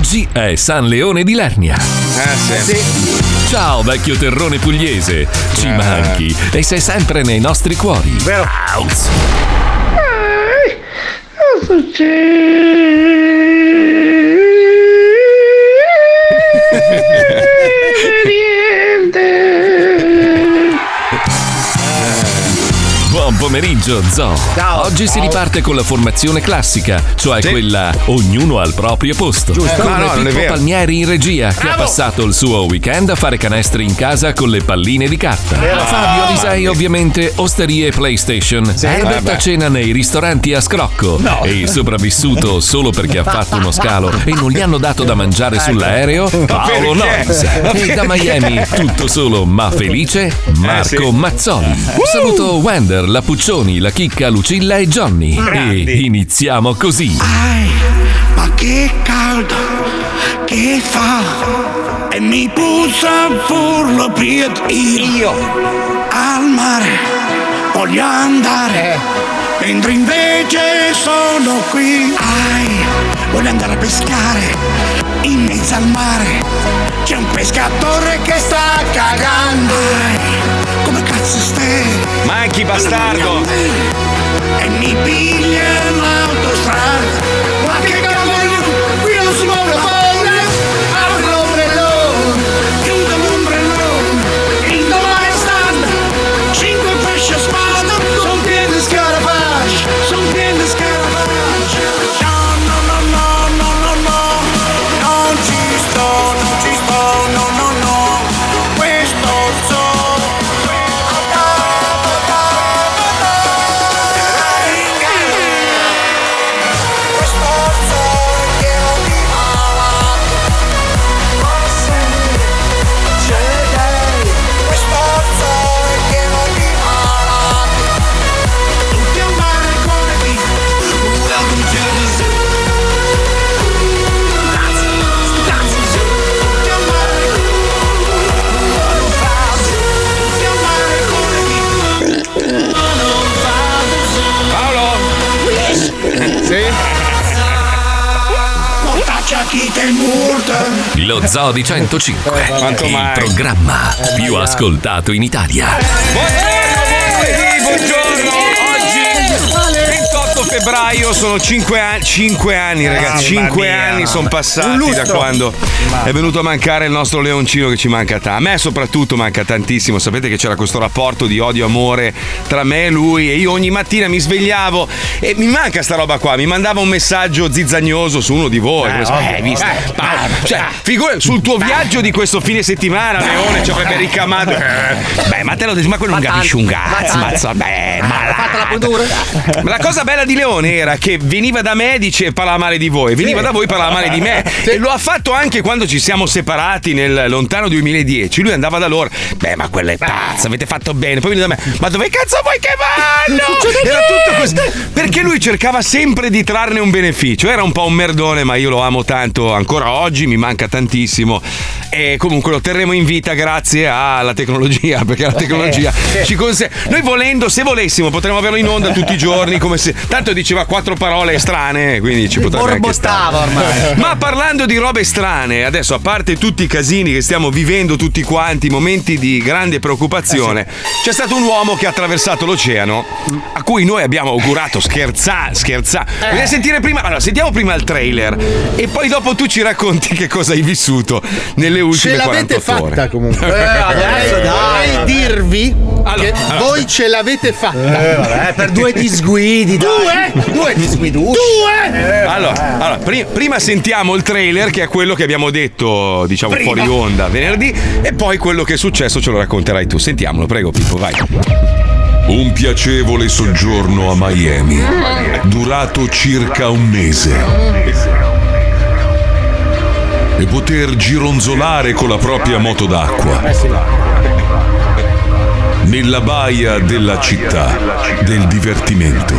Oggi è San Leone di Lernia. Eh sì. Ciao vecchio terrone pugliese, ci manchi e sei sempre nei nostri cuori. Vero. Aus. Buon pomeriggio, Zo. Ciao. Oggi si Ciao. riparte con la formazione classica, cioè quella ognuno al proprio posto. Giusto. Con no, Pippo. Palmieri in regia, che ha Bravo. passato il suo weekend a fare canestri in casa con le palline di carta. Vero. Fabio Alisei, ovviamente, osterie e PlayStation. Herbert vabbè. a cena nei ristoranti a scrocco. No. E il sopravvissuto solo perché ha fatto uno scalo e non gli hanno dato da mangiare sull'aereo. Paolo. Ma E da? Miami, tutto solo ma felice, Marco sì. Mazzoli. Saluto Wender, la Puccioni, la Chicca, Lucilla e Johnny. E iniziamo così. Ai, ma che caldo che fa. E mi puzza pur lo pied io. al mare. Voglio andare mentre invece sono qui. Ai voglio andare a pescare in mezzo al mare. C'è un pescatore che sta cagando. Come cazzo stai? Manchi bastardo. e mi piglia l'autostrada. Ma che cavolo, qui non si muove Lo Zoo di 105, Quanto il mai? programma più ascoltato in Italia. Buongiorno, buongiorno. Oggi 28 febbraio sono 5 anni, 5 anni ragazzi, Mamma 5 mia. anni sono passati da quando è venuto a mancare il nostro leoncino che ci manca tanto. A me soprattutto manca tantissimo, sapete che c'era questo rapporto di odio-amore tra me e lui e io ogni mattina mi svegliavo e mi manca sta roba qua, mi mandava un messaggio zizzagnoso su uno di voi, come si- ovvio. eh, visto? Eh, cioè, figura, sul tuo viaggio di questo fine settimana Leone ci avrebbe ricamato. Beh, ma te lo dici, ma quello non capisce un cazzo, beh, ma puntura? ma la cosa bella di Leone era che veniva da me e dice parlava male di voi, veniva da voi e parlava male di me. E lo ha fatto anche quando ci siamo separati nel lontano 2010. Lui andava da loro, beh, ma quella è pazza, avete fatto bene. Poi veniva da me, ma dove cazzo vuoi che vanno? Era tutto così. Perché lui cercava sempre di trarne un beneficio. Era un po' un merdone, ma io lo amo tanto ancora oggi, mi manca tantissimo. E comunque lo terremo in vita grazie alla tecnologia, perché la tecnologia ci consente. Noi volendo, se volessimo, potremmo averlo in onda tutti i giorni, come se. Tanto diceva quattro parole strane, quindi ci potrebbe. Borbostava ormai. Ma parlando di robe strane, adesso a parte tutti i casini che stiamo vivendo tutti quanti, momenti di grande preoccupazione, c'è stato un uomo che ha attraversato l'oceano a cui noi abbiamo augurato scherza, scherza. Vogliamo sentire prima? Allora, sentiamo prima il trailer e poi dopo tu ci racconti che cosa hai vissuto nelle ultime Ce l'avete 48 ore. fatta comunque. Eh, adesso dai. Vorrei dirvi Allora, che allora. voi ce l'avete fatta. Eh, vabbè, per due disguidi, dai. Due? Due disguiducci. Due! Allora, allora, pri- prima sentiamo il trailer che è quello che abbiamo detto, diciamo, fuori onda venerdì e poi quello che è successo ce lo racconterai tu. Sentiamolo, prego Pippo, vai. Un piacevole soggiorno a Miami, durato circa un mese. E poter gironzolare con la propria moto d'acqua. Nella baia della città del divertimento.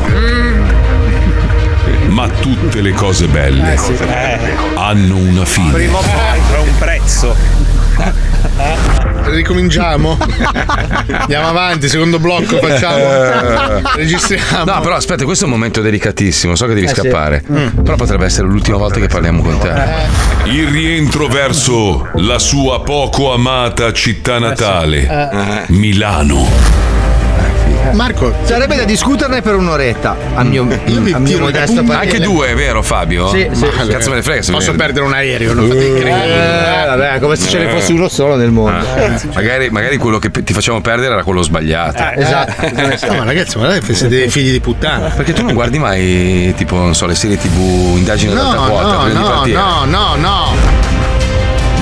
Ma tutte le cose belle hanno una fine. Prima o poi. Un prezzo. Ricominciamo. Andiamo avanti, secondo blocco facciamo. Registriamo. No, però aspetta, questo è un momento delicatissimo. So che devi Eh, sì. scappare. Mm. Però potrebbe essere l'ultima volta che parliamo con te. Il rientro verso la sua poco amata città natale, Eh. Milano. Marco, sarebbe da discuterne per un'oretta. A mio, a mio modesto parere. Anche due, è vero, Fabio? Sì, sì. Ma Cazzo me ne frega. se Posso viene- perdere un aereo, non fate Eh, vabbè, come se ce ne fosse uno solo nel mondo. Ah, magari, magari quello che ti facciamo perdere era quello sbagliato. esatto. No, ma ragazzi, ma dai, siete dei figli di puttana. Perché tu non guardi mai, tipo, non so, le serie tv, indagini ad No, alta quota, no, prima di no, partire? no, no, no.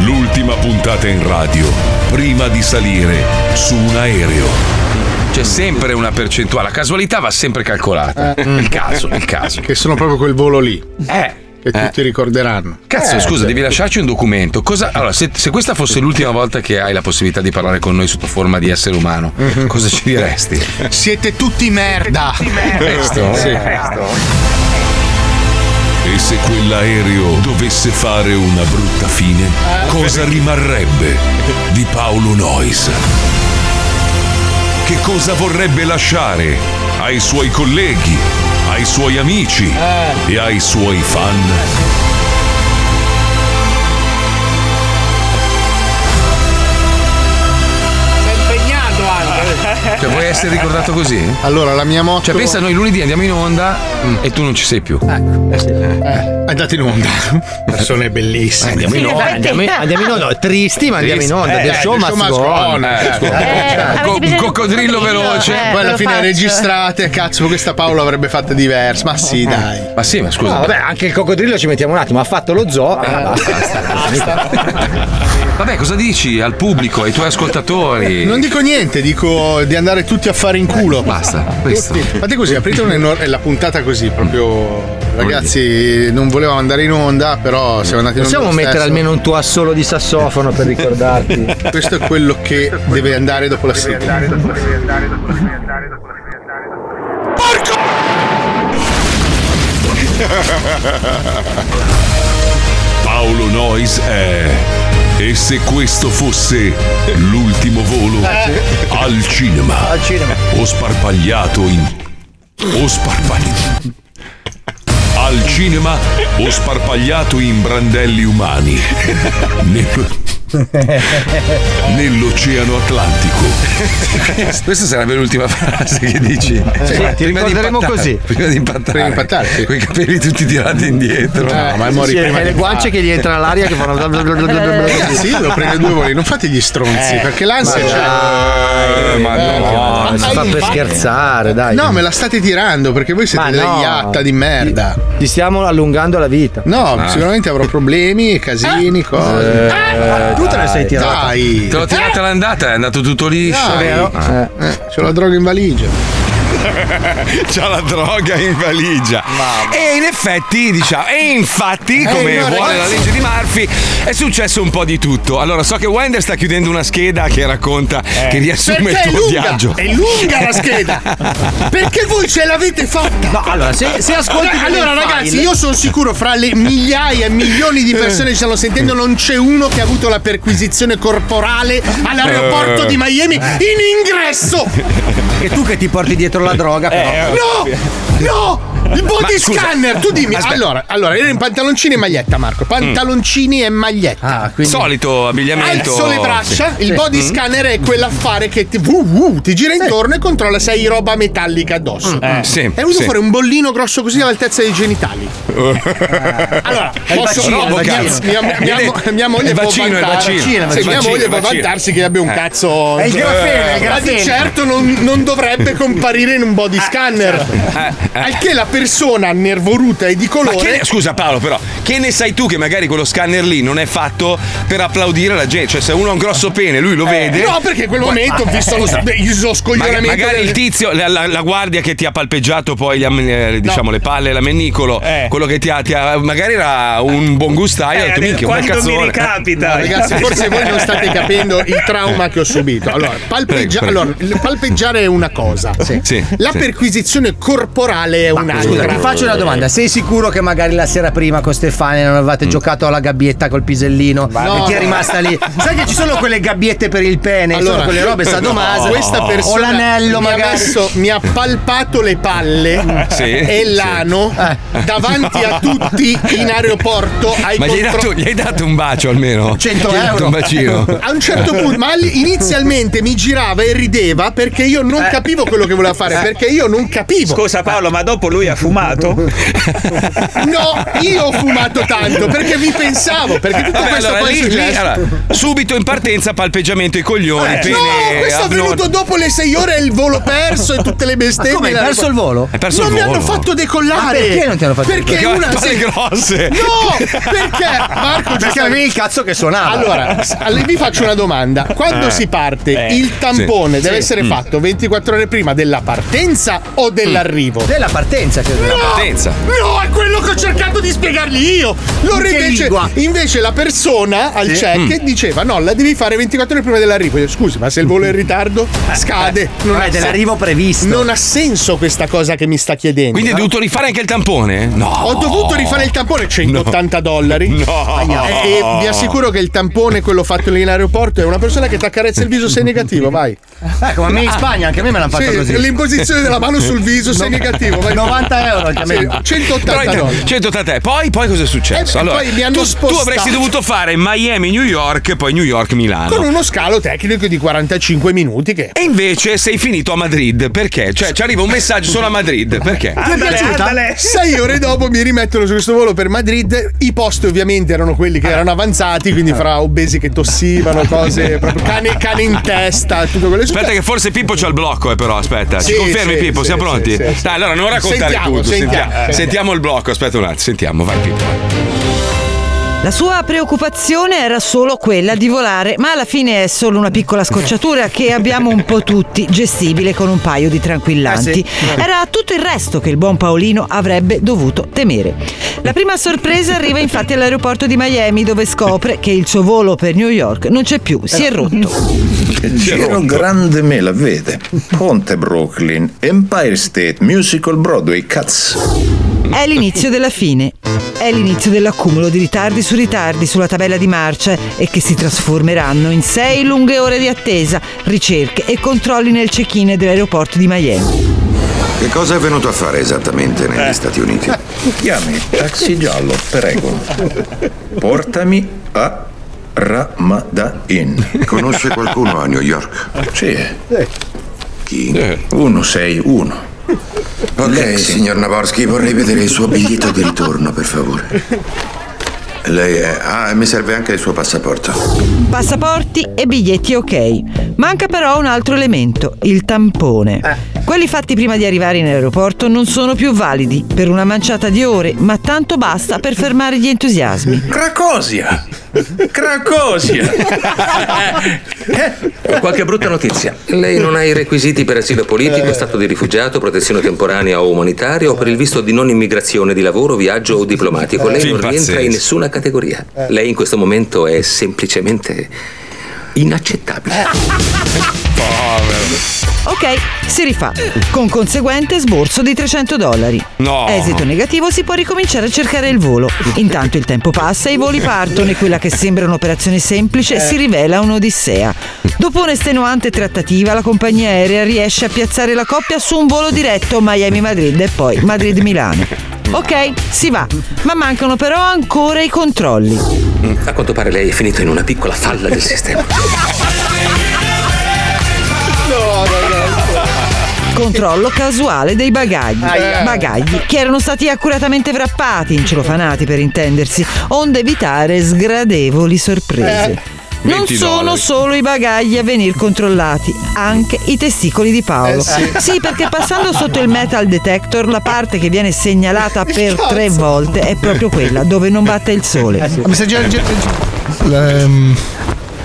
L'ultima puntata in radio, prima di salire su un aereo. C'è sempre una percentuale, la casualità va sempre calcolata. Il caso, il caso. Che sono proprio quel volo lì. Eh. Che tutti ricorderanno. Cazzo, Eh, scusa, sì. devi lasciarci un documento. Cosa, allora, se, se questa fosse l'ultima volta che hai la possibilità di parlare con noi sotto forma di essere umano, Mhm. cosa ci diresti? Siete tutti merda. Questo? Sì. E se quell'aereo dovesse fare una brutta fine, cosa rimarrebbe di Paolo Nois? Che cosa vorrebbe lasciare ai suoi colleghi, ai suoi amici e ai suoi fan? Cioè, vuoi essere ricordato così? Allora, la mia moto. Cioè, pensa, noi lunedì andiamo in onda e tu non ci sei più. Eh, andate in onda. Persone bellissime. Eh, andiamo in onda. Andiamo in, andiamo in onda, tristi, ma andiamo in onda. Eh, eh, show show must go go on. on, Eh, eh. scusa. Eh, Co- un coccodrillo veloce. Poi alla fine registrate, cazzo, questa Paolo avrebbe fatto diverse. Ma sì, dai. Ma sì, ma scusa. No, vabbè, anche il coccodrillo ci mettiamo un attimo. Ha fatto lo zoo. eh, basta. Vabbè, cosa dici al pubblico, ai tuoi ascoltatori? Non dico niente, dico di andare tutti a fare in culo. Basta, questo. Fate così, aprite un'enor- la puntata così, proprio. Ragazzi, non volevo andare in onda, però siamo andati in onda. Possiamo mettere almeno un tuo assolo di sassofono per ricordarti. Questo è quello che deve andare dopo la sigla. Paolo Nois è. E se questo fosse l'ultimo volo al cinema? Al cinema. O sparpagliato in. O sparpagliato. Al cinema o sparpagliato in brandelli umani. Nello- Nell'Oceano Atlantico. Questa sarebbe l'ultima frase che dici. Sì, ti ricorderemo così. Prima di impattare. Prima di impattare, sì. Con i capelli tutti tirati indietro. No, ma mori Sì, prima e le guance che gli entrano all'aria che fanno. Io devo prendere due voli, non fate gli stronzi, perché l'ansia c'è. Eh, ma no. No, si fa per scherzare, dai. No, me la state tirando perché voi siete degli no. atta di merda. Ti stiamo allungando la vita. No, sicuramente avrò problemi, casini, cose. Eh, tu te ne sei tirato. Dai, Te l'ho tirata l'andata, è andato tutto liscio. Dai. Vero? Eh. eh, c'ho la droga in valigia. C'ha la droga in valigia. E in effetti, diciamo, e infatti, come no, vuole la ragazzi. legge di Murphy, è successo un po' di tutto. Allora, so che Wender sta chiudendo una scheda che racconta, che riassume Perché il tuo lunga, viaggio. è lunga la scheda. Perché voi ce l'avete fatta? No, allora, se, se ascolti. Allora, allora, ragazzi, file- io sono sicuro fra le migliaia e milioni di persone che ci stanno sentendo non c'è uno che ha avuto la perquisizione corporale all'aeroporto di Miami in ingresso. Che tu che ti porti dietro la droga, però. No! No! Il body Ma scusa, scanner, tu dimmi. aspetta. Allora, allora, ero in pantaloncini e maglietta, Marco. Pantaloncini e maglietta. Ah, quindi. Solito abbigliamento. Alzo le braccia, il Sì. body scanner è quell'affare che ti, uh, uh, ti gira intorno e controlla se hai roba metallica addosso. Sì, È venuto sì. fuori un bollino grosso così all'altezza dei genitali. allora, posso bacino, no, mia, mia- mia- mia- mia moglie può. Sì, Il mia moglie può vantarsi che abbia un cazzo. È il grafene, è il Ma di certo non, non dovrebbe comparire in un body scanner. Al che la persona nervoruta e di Ma che colore ne- scusa Paolo, però, che ne sai tu che magari quello scanner lì non è fatto per applaudire la gente? Cioè, se uno ha un grosso pene, lui lo vede. Eh, No, perché in quel momento ho visto lo, lo scoglionamento. magari del- il tizio, la, la- la guardia che ti ha palpeggiato poi gli eh, diciamo, le palle, l'amennicolo, quello che ti ha, ti ha- magari era un buon gustaio, ha detto, minchia, un quando mi cazzone. ricapita Ragazzi, forse voi non state capendo il trauma che ho subito. Allora, palpeggia- Prego, prego. allora, palpeggiare è una cosa. Sì, La sì. perquisizione corporale è un'altra. Scusa, ti faccio una domanda. Sei sicuro che magari la sera prima con Stefania non avevate Mm. giocato alla gabbietta col pisellino no, e ti è no. rimasta lì? Sai che ci sono quelle gabbiette per il pene, Allora, sono quelle robe sadomase. Questa persona o l'anello mi ha, magari. messo- mi ha palpato le palle Sì, e sì. l'ano davanti a tutti in aeroporto. Ai Ma gli hai, contro- dato, gli hai dato un bacio almeno? 100 Gli euro. un bacino. A un certo punto, ma inizialmente mi girava e rideva perché io non Eh. capivo quello che voleva fare, perché io non capivo. Scusa Paolo, ma dopo lui ha fumato? No, io ho fumato tanto perché vi pensavo, perché tutto Vabbè, questo allora, poi è lì, lì, allora, subito in partenza palpeggiamento ai coglioni, Eh, pene no, questo è avvenuto dopo le 6 ore e il volo perso e tutte le bestemmie. come, hai perso il volo? Hai perso non il mi volo. hanno fatto decollare. Ma perché non ti hanno fatto Perché Perché una le palle grosse. No, perché Marco Perché avevi il cazzo che suonava. Allora, vi faccio una domanda. Quando Eh. si parte, Eh. il tampone Sì. deve Sì. essere Mm. fatto 24 ore prima della partenza o dell'arrivo? della partenza, credo. La partenza. No, è quello che ho cercato di spiegargli io. Loro In invece, invece la persona al check Mm. diceva: No, la devi fare 24 ore prima dell'arrivo. Io, scusi, ma se il volo è in ritardo, scade. Non Vabbè, dell'arrivo previsto. non ha senso questa cosa che mi sta chiedendo. Quindi hai dovuto rifare anche il tampone? No. Ho dovuto rifare il tampone 180 dollari. No. E, e vi assicuro che il tampone, quello fatto lì in aeroporto, è una persona che ti accarezza il viso, sei negativo, vai. Ecco, ma me in Spagna anche a me me l'hanno fatto Sì, così. l'imposizione della mano sul viso, sei negativo, vai. 90 euro anche a me. Sì, Però 180 intanto- dollari. 180 Poi, poi cosa è successo? Eh, allora, poi mi hanno tu, tu avresti dovuto fare Miami, New York, poi New York, Milano. Con uno scalo tecnico di 45 minuti che E invece sei finito a Madrid. Perché? Cioè, ci arriva un messaggio solo a Madrid. Perché? Andale, andale. sei ore dopo mi rimettono su questo volo per Madrid. I posti ovviamente erano quelli che erano avanzati, quindi fra obesi che tossivano, cose proprio cane, cane in testa, tutto quello che Aspetta che forse Pippo c'ha il blocco, eh, però, aspetta. Sì, Ci confermi sì, Pippo? sì, Siamo pronti? Dai, allora non raccontare Sentiamo, tutto. sentiamo, Sentiamo, sentiamo. sentiamo il blocco, aspetta un attimo, sentiamo, vai Pippo. La sua preoccupazione era solo quella di volare, ma alla fine è solo una piccola scocciatura che abbiamo un po' tutti, gestibile con un paio di tranquillanti. Era tutto il resto che il buon Paolino avrebbe dovuto temere. La prima sorpresa arriva infatti all'aeroporto di Miami dove scopre che il suo volo per New York non c'è più, si è rotto. Giro grande mela, vede. Ponte Brooklyn, Empire State, Musical Broadway, cazzo. È l'inizio della fine. È l'inizio dell'accumulo di ritardi su ritardi sulla tabella di marcia e che si trasformeranno in sei lunghe ore di attesa, ricerche e controlli nel check-in dell'aeroporto di Miami. Che cosa è venuto a fare esattamente negli Stati Uniti? Chiami taxi giallo, prego. Portami a Ramadan. Conosce qualcuno a New York? Sì, Chi? 161. Ok, Lexi. signor Naborski, vorrei vedere il suo biglietto di ritorno, per favore. Lei è... Ah, e mi serve anche il suo passaporto. Passaporti e biglietti ok. Manca però un altro elemento, il tampone. Quelli fatti prima di arrivare in aeroporto non sono più validi per una manciata di ore, ma tanto basta per fermare gli entusiasmi. Cracosia! Cracosia! Ho qualche brutta notizia. Lei non ha i requisiti per asilo politico, stato di rifugiato, protezione temporanea o umanitaria o per il visto di non immigrazione di lavoro, viaggio o diplomatico. Lei Film non rientra in nessuna categoria. Lei in questo momento è semplicemente inaccettabile. Ok, si rifà, con conseguente sborso di 300 dollari. No. Esito negativo si può ricominciare a cercare il volo. Intanto il tempo passa e i voli partono e quella che sembra un'operazione semplice si rivela un'odissea. Dopo un'estenuante trattativa la compagnia aerea riesce a piazzare la coppia su un volo diretto Miami-Madrid e poi Madrid-Milano. Ok, si va, ma mancano però ancora i controlli. A quanto pare lei è finito in una piccola falla del sistema. Controllo casuale dei bagagli. Bagagli che erano stati accuratamente wrappati in celofanati per intendersi, onde evitare sgradevoli sorprese. Non 20 sono solo i bagagli a venir controllati, anche i testicoli di Paolo. Eh, sì. perché passando sotto il metal detector la parte che viene segnalata per tre volte è proprio quella dove non batte il sole. Mi sa già- già- Ehm,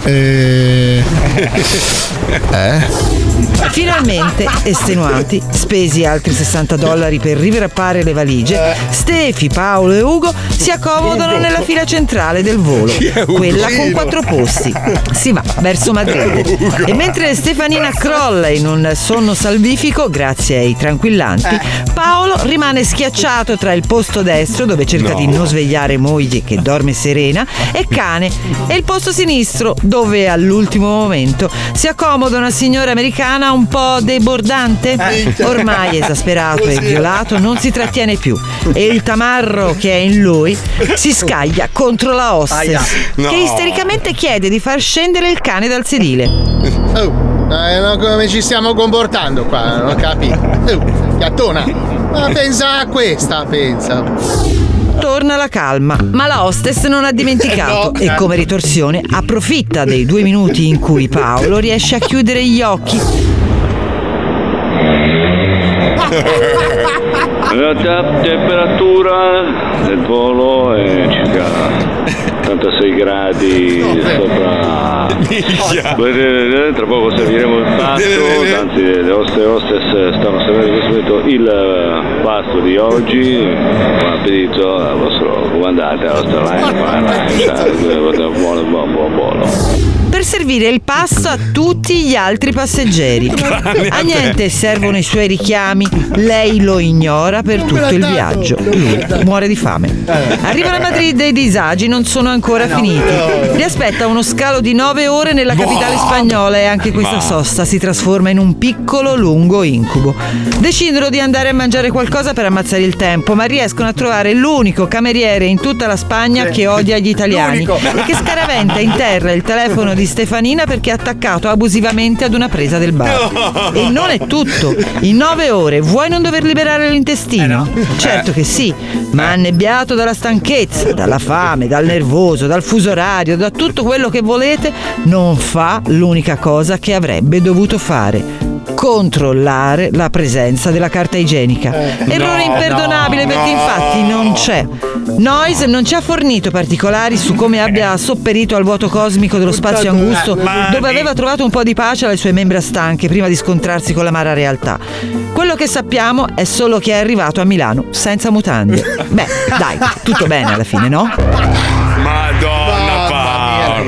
Eh. Eh? Finalmente, estenuati, spesi altri 60 dollari per rivrappare le valigie, Stefi, Paolo e Ugo si accomodano nella fila centrale del volo, quella con quattro posti. Si va verso Madrid. E mentre Stefanina crolla in un sonno salvifico, grazie ai tranquillanti, Paolo rimane schiacciato tra il posto destro, dove cerca No. di non svegliare moglie che dorme serena, e cane, e il posto sinistro, dove all'ultimo momento si accomoda una signora americana un po' debordante. Ormai esasperato e violato, non si trattiene più. E il tamarro che è in lui si scaglia contro la hostess. No. che istericamente chiede di far scendere il cane dal sedile. Oh, eh, no, come ci stiamo comportando qua? Non ho capito. Oh, gattona. Ma pensa a questa, pensa. Torna la calma, ma la hostess non ha dimenticato No. e come ritorsione approfitta dei due minuti in cui Paolo riesce a chiudere gli occhi. La te- temperatura del volo è circa 86 gradi sopra. Beh, Tra poco serviremo il pasto, anzi le nostre hostess stanno servendo in questo momento il eh, pasto di oggi. Buon appetito al vostro comandante, alla vostra line, buono, buono, buono, buono. Per servire il pasto a tutti gli altri passeggeri. A niente servono i suoi richiami, lei lo ignora per tutto il viaggio. Lui muore di fame. Arrivano a Madrid e i disagi non sono ancora finiti. Li aspetta uno scalo di nove ore nella capitale spagnola e anche questa sosta si trasforma in un piccolo lungo incubo. Decidono di andare a mangiare qualcosa per ammazzare il tempo, ma riescono a trovare l'unico cameriere in tutta la Spagna che odia gli italiani e che scaraventa in terra il telefono di Stefanina perché è attaccato abusivamente ad una presa del bar. No. E non è tutto. In nove ore vuoi non dover liberare l'intestino? Certo che sì, ma annebbiato dalla stanchezza, dalla fame, dal nervoso, dal fuso orario, da tutto quello che volete, non fa l'unica cosa che avrebbe dovuto fare. Controllare la presenza della carta igienica. Errore No, imperdonabile no, perché no. infatti non c'è. Noise non ci ha fornito particolari su come abbia sopperito al vuoto cosmico dello spazio angusto, Ma- dove aveva trovato un po' di pace alle sue membra stanche prima di scontrarsi con l'amara realtà. Quello che sappiamo è solo che è arrivato a Milano senza mutande. Beh, dai, tutto bene alla fine, no?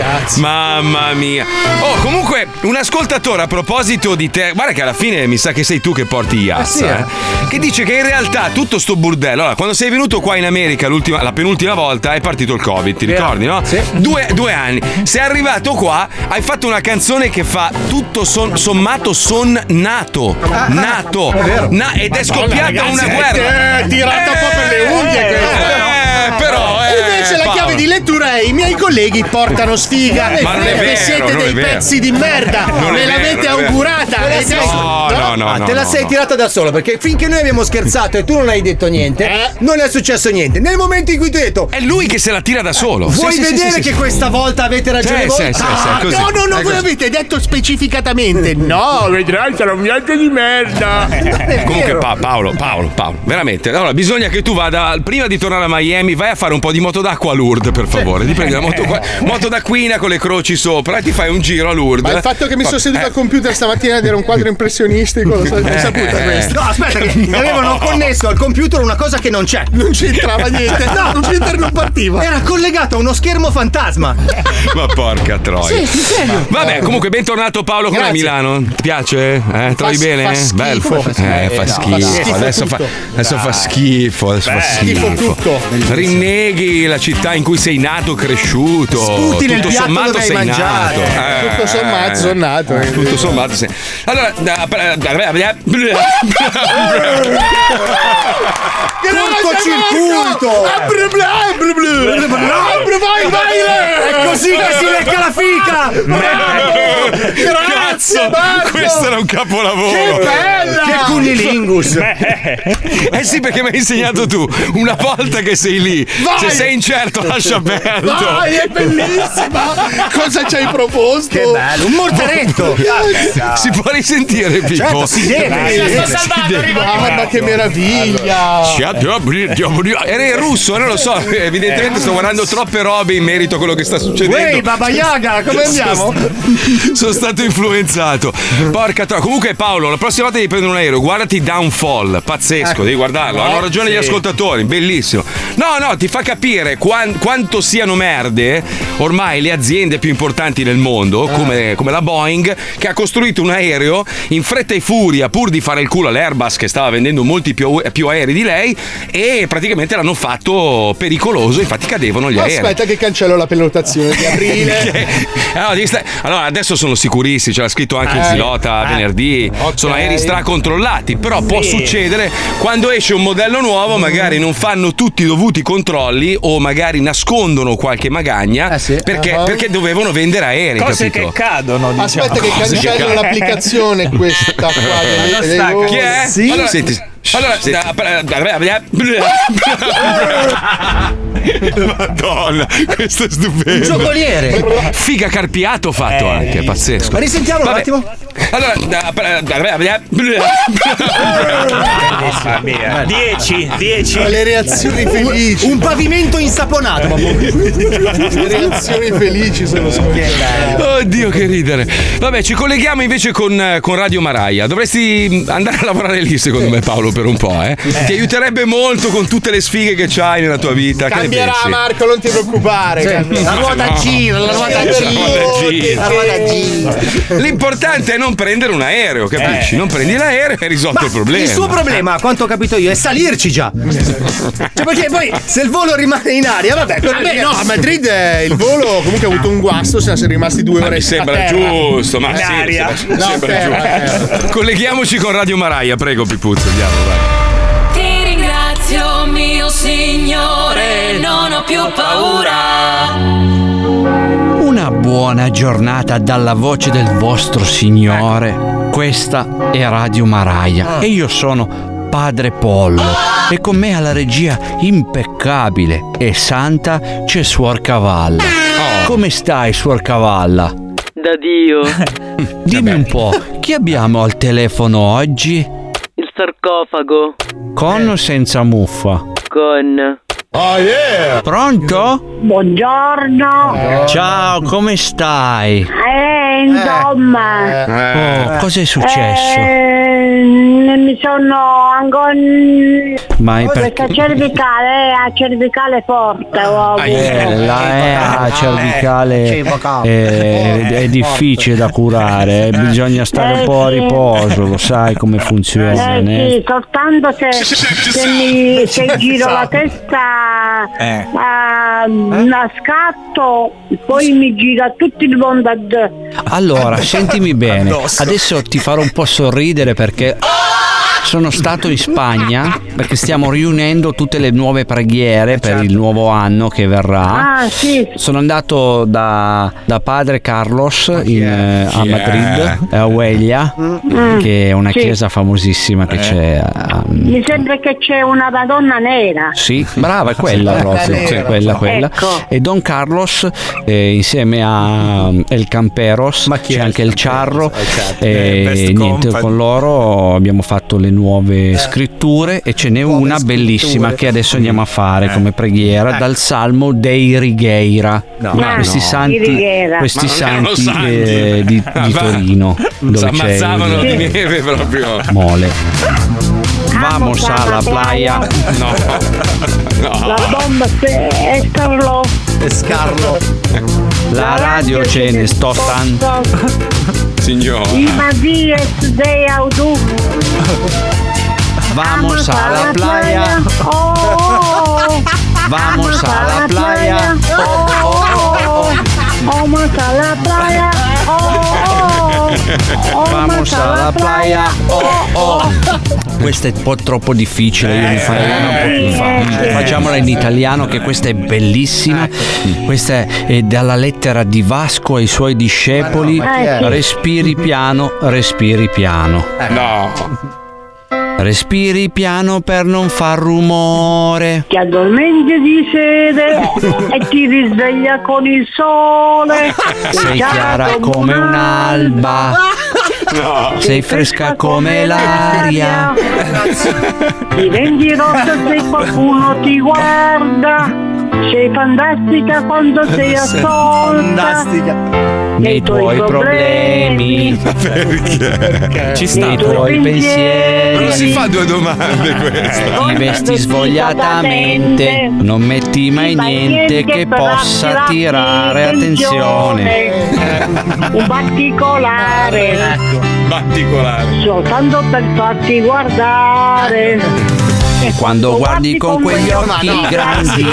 Paolo. Mamma mia. Oh, comunque, un ascoltatore a proposito di te, guarda che alla fine mi sa che sei tu che porti Iaz, Eh sì, eh, che dice che in realtà tutto sto burdello, allora, quando sei venuto qua in America l'ultima- la penultima volta è partito il Covid, ti Vero. ricordi, no? Sì. Due, due anni. Sei arrivato qua, hai fatto una canzone che fa tutto son- sommato son nato. Nato. È vero. Na- ed è scoppiata ragazzi, una guerra. è tirata un po' per le unghie. Eh, di lettura è i miei colleghi portano sfiga Ma non è perché vero, siete non dei pezzi di merda. Non Me l'avete vero. augurata. La sei- è- No, no, no, Ah, no, te la sei no. tirata da solo perché finché noi abbiamo scherzato e tu non hai detto niente, Eh? non è successo niente. Nel momento in cui tu hai detto È lui che se la tira da solo. vuoi Sì, vedere sì, sì, che sì. questa volta avete ragione Sì, voi? sì, sì, Ah, così. No, no, no, voi avete detto specificatamente. No, vedrai, sarà un viaggio di merda. Comunque Pa- Paolo, Paolo, Paolo, veramente. Allora, bisogna che tu vada, prima di tornare a Miami, vai a fare un po' di moto d'acqua a Lourdes, per favore. Ti prendi la moto, qua- moto d'acquina con le croci sopra e ti fai un giro a Lourdes. Ma il fatto che mi sono seduto eh, al computer stamattina a vedere un quadro impressionistico, lo so- l'hai saputa Eh. questa? No, aspetta, che mi avevano connesso al computer una cosa che non c'è. Non c'entrava niente. No, il computer non partiva. Era collegato a uno schermo fantasma. Ma porca troia. Sì, serio. Vabbè, comunque bentornato Paolo come a Grazie. Milano. Ti piace? Eh, trovi Fa- bene? fa schifo. Bello. Fa schifo. Eh, fa No, schifo. fa schifo Adesso, fa, tutto. adesso fa schifo. Adesso fa schifo schifo. tutto. Rinneghi la città in cui sei nato, cresciuto. Sputi nel tutto piatto sommato sei mangiato. nato. Eh, Tutto sommato, sono nato. eh, Tutto sommato sei. Allora, Cortocircuito. Vai, vai, È così che si lecca la fica. Grazie. Cazzo, questo era un capolavoro. Che bella! Che cunnilingus. Eh sì, perché mi hai insegnato tu. Una volta che sei lì, Vai! se sei incerto, lascia aperto. Vai, è bellissima! Cosa ci hai proposto? Che bello, un mortaretto. Si può risentire, Pippo? Certo, si deve. Sta salvando. Mamma che meraviglia! Era in russo, non lo so. Evidentemente sto guardando troppe robe in merito a quello che sta succedendo. Ehi, Baba Yaga, come andiamo? Sono, sta- sono stato influenzato. Porca troia. Comunque, Paolo, la prossima volta devi prendere un aereo, guardati Downfall. Pazzesco, Ecco. devi guardarlo. Hanno Eh, ragione sì. gli ascoltatori, bellissimo. No, no, ti fa capire quan- quanto siano merde ormai le aziende più importanti del mondo, come, come la Boeing, che ha costruito un aereo in fretta e furia pur di fare il culo all'Airbus che stava vendendo molti più, più aerei di lei e praticamente l'hanno fatto pericoloso, infatti cadevano gli aerei. Aspetta che cancello la prenotazione di aprile. Stare- Allora, adesso sono sicurissimi, ce l'ha scritto anche il Eh, pilota eh, venerdì. Sono aerei stracontrollati, però può Sì. succedere quando esce un modello nuovo, magari non fanno tutti i dovuti controlli o magari nascondono qualche magagna perché, Ah. perché dovevano vendere aerei. Cose capito? che cadono, diciamo. Aspetta che cancello l'applicazione questa qua. delle- delle stacca. ore. Chi è? Sì. Allora, senti. Allora, Madonna, questo è stupendo. Un giocoliere. Figa carpiato fatto anche, pazzesco. Ma risentiamolo un Vabbè. attimo. Allora, Mamma mia. 10, 10. Le reazioni felici. Un pavimento insaponato. ma- Le reazioni felici sono scontate. Oddio, che ridere. Vabbè, ci colleghiamo invece con, eh, con Radio Maraia. Dovresti andare a lavorare lì, secondo me, Paolo, per un po', eh. Ti aiuterebbe molto con tutte le sfighe che c'hai nella tua vita. Ne Cambierà pensi? Marco, non ti preoccupare. Cambierà. la ruota gira, la ruota gira. La ruota gira. L'importante è non prendere un aereo, capisci? Non prendi l'aereo e hai risolto il problema. Il suo problema, a quanto ho capito io, è salirci già. Cioè, perché poi se il volo rimane in aria, vabbè, Vabbè, che- no, a Madrid eh, il volo comunque ha avuto un guasto, siamo rimasti due Ma ore mi sembra giusto, ma In sì, aria. sembra, No, sembra terra, giusto. terra. Colleghiamoci con Radio Maraia, prego Pipuzzo, andiamo, vai. Ti ringrazio mio Signore, non ho più paura. Una buona giornata dalla voce del vostro Signore. Questa è Radio Maraia e io sono Padre Pollo. E con me alla regia impeccabile e santa c'è Suor Cavalla. Come stai, Suor Cavalla? Da Dio. Dimmi un po', chi abbiamo al telefono oggi? Sarcofago. Con o senza muffa? Con. Oh yeah! Pronto? Buongiorno. Ciao, come stai? Eh, insomma. Oh, cosa è successo? Eh, mi sono ancora. Ma Questa perché- cervicale è a cervicale forte. Ho avuto. Eh, la EA cervicale è, è difficile da curare, eh, bisogna stare un po' a riposo, lo sai come funziona. Eh né? sì, soltanto se, se mi se giro la testa Eh. a, a scatto, poi mi gira tutto il mondo ad- Allora, sentimi bene, adesso ti farò un po' sorridere perché sono stato in Spagna perché stiamo riunendo tutte le nuove preghiere per il nuovo anno che verrà. Ah, sì. Sono andato da, da padre Carlos in, eh, a? Madrid, a Huelva, Mm, che è una sì. chiesa famosissima che c'è. a- Mi sembra che c'è una Madonna nera. sì, brava, è quella proprio, Nera. sì, quella, quella. Ecco. E Don Carlos eh, insieme a um, El Camperos, c'è anche il Charro e Best niente, company. con loro abbiamo fatto le nuove scritture e ce n'è una bellissima che adesso andiamo a fare come preghiera dal Salmo dei Righeira. No. questi No. santi, questi santi, santi. eh, di, di. Torino Si dove c'è ammazzavano di neve proprio. mole. Vamos a la playa. No. No. La bomba se- è Scarlo. E Scarlo. La radio ce ne sto tanto. Signora. Ima dies de audu. Vamos a la playa. Oh, Vamos a la playa. Oh, vamos a la playa. Oh, Vamos alla playa. Oh, oh. Questa è un po' troppo difficile. Io mi farei una un po' più facile. Facciamola in italiano, che questa è bellissima. Questa è, dalla lettera di Vasco ai suoi discepoli. Eh, sì. Respiri piano, respiri piano. No. Respiri piano per non far rumore. Ti addormenti di sede e ti risveglia con il sole. Sei chiara come un'alba. Sei fresca come l'aria. Diventi rossa se qualcuno ti guarda. Sei fantastica quando sei assolta. Nei tuoi problemi. Perché? Ci sta. Nei tuoi pensieri. Non si fa due domande queste. Ti vesti svogliatamente, non metti mai niente che possa attirare attenzione. Un particolare. Particolare. Soltanto per farti guardare. E quando guardi con quegli occhi grandi,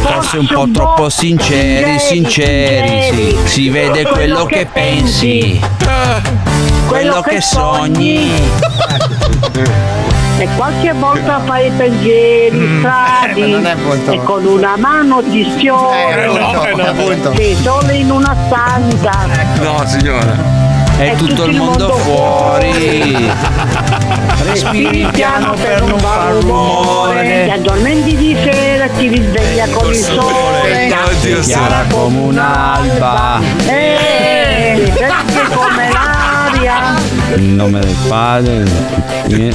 forse un po' troppo sinceri, sinceri, sì, si vede quello che pensi, quello che sogni. E qualche volta fai pensieri strani Eh, è molto- e con una mano ti sfiori. Eh, no, Sei solo in una stanza. No, signora. È tutto il mondo fuori. Respiri piano per non far Ti rumore. addormenti di sera ti risveglia con il sole. Sei chiara come un'alba. Eh, fresche come l'aria. In nome del Padre, Del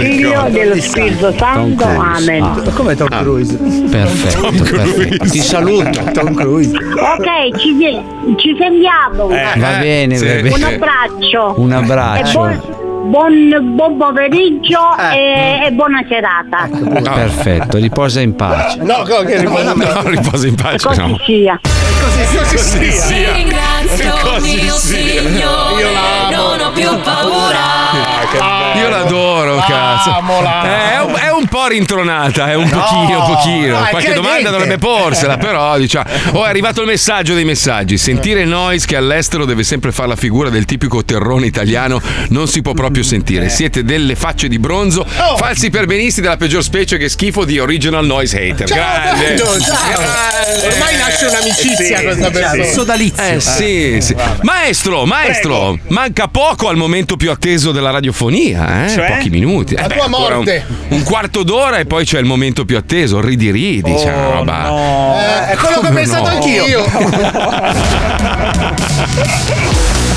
figlio e dello Spirito Santo. Tom. Amen. Ah. Come Tom Cruise? Perfetto, perfetto. Ti saluto. Tom Cruise. Ok, ci, ci sentiamo. Va bene, va Un abbraccio. Un abbraccio. E buon, buon, buon pomeriggio e, e buona serata. Perfetto, riposa in pace. No, riposa No, riposa in pace. Così No. sia. Così, così Ti sia. ringrazio, mio Signore, non ho più paura. Io l'adoro, cazzo. Eh, È un, è un po' rintronata, è un pochino, pochino. no, è Qualche domanda dovrebbe porsela, però diciamo. Oh, è arrivato il messaggio dei messaggi. Sentire Nois che all'estero deve sempre fare la figura del tipico terrone italiano non si può proprio sentire. Siete delle facce di bronzo, falsi perbenisti della peggior specie che schifo di original noise hater. Grande. Dando, ciao. Ormai nasce un'amicizia con questa persona. Sodalizio. Eh sì, sì. Maestro, maestro, manca poco al momento più atteso della radiofonia, eh? Cioè? Pochi minuti. La Eh beh, tua ancora morte. Un, un quarto d'ora e poi c'è il momento più atteso, ridi ridi, Oh, c'è una roba. Eh, è quello che ho pensato no? anch'io.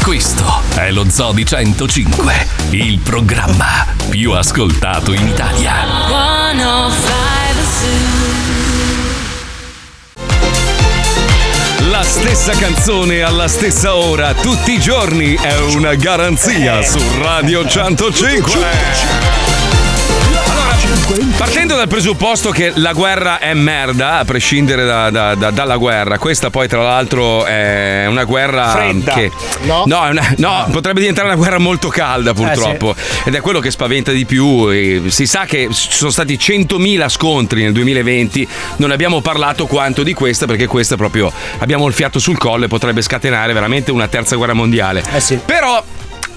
Questo è lo Zoo di 105, il programma più ascoltato in Italia. Stessa canzone alla stessa ora, tutti i giorni, è una garanzia su Radio 105. Partendo dal presupposto che la guerra è merda, a prescindere da- da- da- dalla guerra, questa poi tra l'altro è una guerra Fredda. che... No. No, è una- no, potrebbe diventare una guerra molto calda purtroppo ed è quello che spaventa di più. e si sa che ci sono stati 100.000 scontri nel 2020, non ne abbiamo parlato quanto di questa perché questa proprio abbiamo il fiato sul collo e potrebbe scatenare veramente una terza guerra mondiale. Però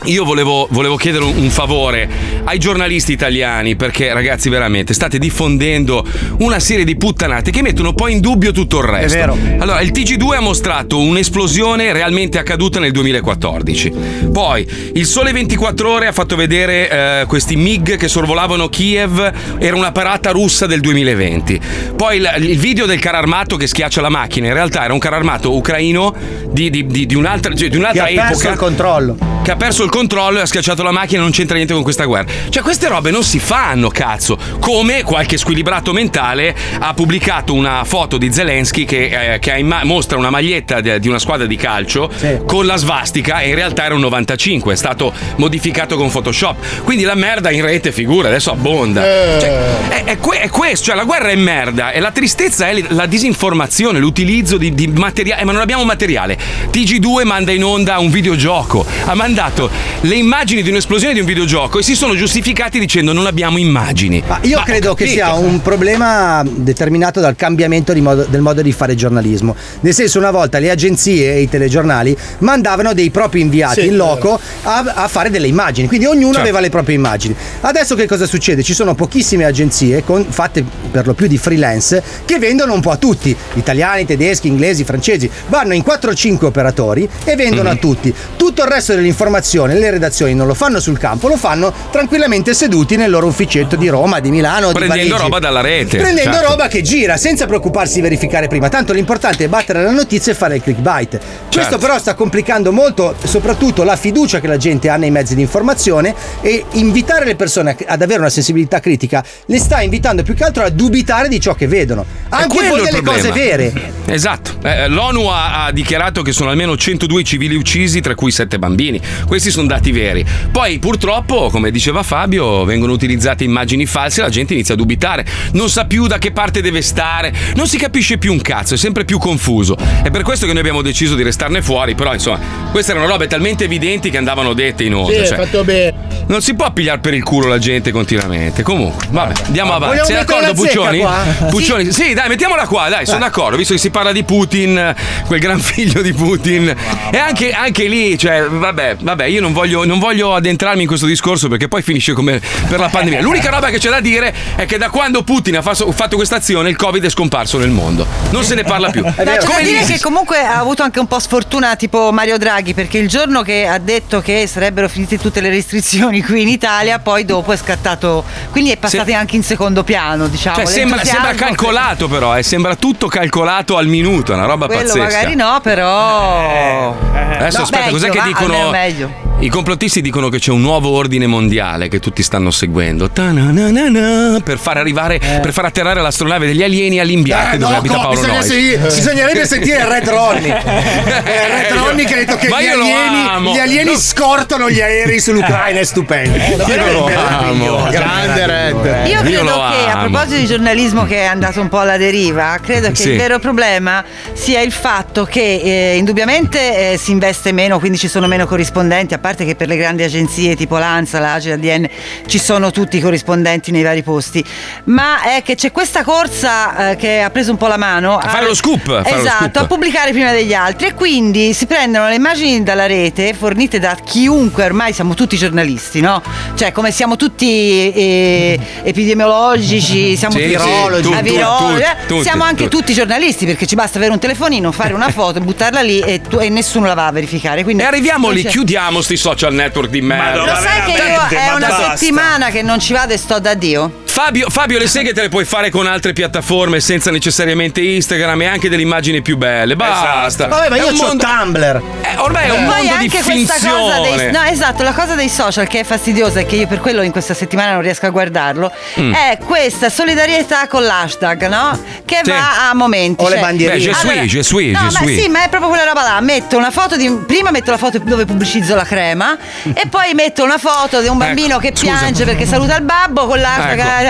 io volevo, volevo chiedere un, un favore ai giornalisti italiani perché ragazzi veramente state diffondendo una serie di puttanate che mettono poi in dubbio tutto il resto. vero. Allora, il TG2 ha mostrato un'esplosione realmente accaduta nel 2014. Poi, il Sole 24 Ore ha fatto vedere eh, questi MiG che sorvolavano Kiev, era una parata russa del 2020. Poi il, il video del carro armato che schiaccia la macchina, in realtà era un carro armato ucraino di, di- di- di un'altra, cioè, di Che un'altra ha perso epoca il controllo. che ha perso il controllo e ha schiacciato la macchina non c'entra niente con questa guerra. Cioè, queste robe non si fanno, cazzo. Come qualche squilibrato mentale ha pubblicato una foto di Zelensky che, eh, che ha in ma- mostra una maglietta de- di una squadra di calcio con la svastica e in realtà era un 95, è stato modificato con Photoshop. Quindi la merda in rete figura, adesso abbonda. Cioè, è, è que- è questo, cioè la guerra è merda e la tristezza è la disinformazione, l'utilizzo di, di materiale, eh, ma non abbiamo materiale. TG2 manda in onda un videogioco, ha mandato le immagini di un'esplosione di un videogioco e si sono giustificati dicendo non abbiamo immagini. Ma io credo che sia un problema determinato dal cambiamento di modo- del modo di fare giornalismo. Nel senso, una volta le agenzie e i telegiornali mandavano dei propri inviati Sì, in loco a, a fare delle immagini, quindi ognuno Certo. aveva le proprie immagini. Adesso che cosa succede? Ci sono pochissime agenzie, con- fatte per lo più di freelance, che vendono un po' a tutti, italiani, tedeschi, inglesi, francesi, vanno in 4-5 operatori e vendono Mhm. a tutti. Tutto il resto dell'informazione, le redazioni non lo fanno sul campo, lo fanno tranquillamente seduti nel loro ufficetto di Roma, di Milano, di Prendendo Parigi. roba dalla rete. Prendendo certo. roba che gira senza preoccuparsi di verificare prima. Tanto l'importante è battere la notizia e fare il clickbait. Questo Certo. però sta complicando molto, soprattutto la fiducia che la gente ha nei mezzi di informazione e invitare le persone ad avere una sensibilità critica le sta invitando più che altro a dubitare di ciò che vedono. Anche poi il delle cose vere. Esatto. Eh, L'ONU ha, ha dichiarato che sono almeno 102 civili uccisi, tra cui 7 bambini. Questi sono dati veri. Poi, purtroppo, come diceva Fabio, vengono utilizzate immagini false e la gente inizia a dubitare. Non sa più da che parte deve stare, non si capisce più un cazzo, è sempre più confuso. È per questo che noi abbiamo deciso di restarne fuori. Però, insomma, queste erano robe talmente evidenti che andavano dette in onda. Sì, cioè, fatto bene. non si può pigliare per il culo la gente continuamente. Comunque, vabbè, andiamo avanti. Vogliamo Sei d'accordo, Puccioni? Puccioni, sì. dai, mettiamola qua, dai, sono d'accordo, visto che si parla di Putin, quel gran figlio di Putin. E anche, anche lì, cioè, vabbè, vabbè, io non voglio, non voglio addentrarmi in questo discorso perché poi finisce come per la pandemia. L'unica roba che c'è da dire è che da quando Putin ha fa- fatto questa azione il Covid è scomparso nel mondo. Non se ne parla più. No, c'è da Come dire l'ISIS. che comunque ha avuto anche un po' sfortuna tipo Mario Draghi perché il giorno che ha detto che sarebbero finite tutte le restrizioni qui in Italia poi dopo è scattato quindi è passato Se- anche in secondo piano diciamo Cioè, sembra, sembra calcolato, però, eh, sembra tutto calcolato al minuto, è una roba quello pazzesca. magari no però Adesso No, aspetta, meglio, cos'è che dicono? meglio. I complottisti dicono che c'è un nuovo ordine mondiale che tutti stanno seguendo Ta-na-na-na-na, per far arrivare, per far atterrare l'astronave degli alieni all'imbiate Eh, dove no, abita Paolo bisogna Noyes. sì- bisognerebbe sentire Red Ronnie. Eh, Red Ronnie che ha detto che gli io alieni, gli alieni No. scortano gli aerei sull'Ucraina, è stupendo. Io lo amo. Grande Red. Io credo lo che a amo. proposito di giornalismo che è andato un po' alla deriva, credo che Sì. il vero problema sia il fatto che eh, indubbiamente eh, si investe meno, quindi ci sono meno corrispondenti, a parte che per le grandi agenzie tipo l'ANSA, l'AGE, l'ADN ci sono tutti i corrispondenti nei vari posti, ma è che c'è questa corsa eh, che ha preso un po' la mano A fare lo scoop, a fare lo esatto, scoop. a pubblicare prima degli altri e quindi si prendono le immagini dalla rete fornite da chiunque, ormai siamo tutti giornalisti, no? Cioè come siamo tutti eh, epidemiologici, siamo Sì, sì, virologi, tu- ah, tu- virologi, tu- eh, tutti, siamo anche tutti. giornalisti perché ci basta avere un telefonino, fare una foto, buttarla lì e, tu- e nessuno la va a verificare. Quindi E arriviamo lì, chiudiamo social network di merda. Lo sai che io è una settimana che non ci vado e sto da Dio? Fabio, Fabio, le seghe te le puoi fare con altre piattaforme senza necessariamente Instagram e anche delle immagini più belle. Basta. Vabbè, ma È io un ho mondo- Tumblr. Eh, ormai è un Poi mondo di anche questa cosa dei finzione. no, esatto, la cosa dei social che è fastidiosa e che io per quello in questa settimana non riesco a guardarlo Mm. è questa solidarietà con l'hashtag, no? Che Sì. va a momenti. O le cioè- bandierine. Beh, je suis, je suis, no, je ma sì, ma è proprio quella roba là. Metto una foto di. Prima metto la foto dove pubblicizzo la crema e poi metto una foto di un bambino che Ecco, scusa. piange perché saluta il babbo con l'hashtag. Ecco,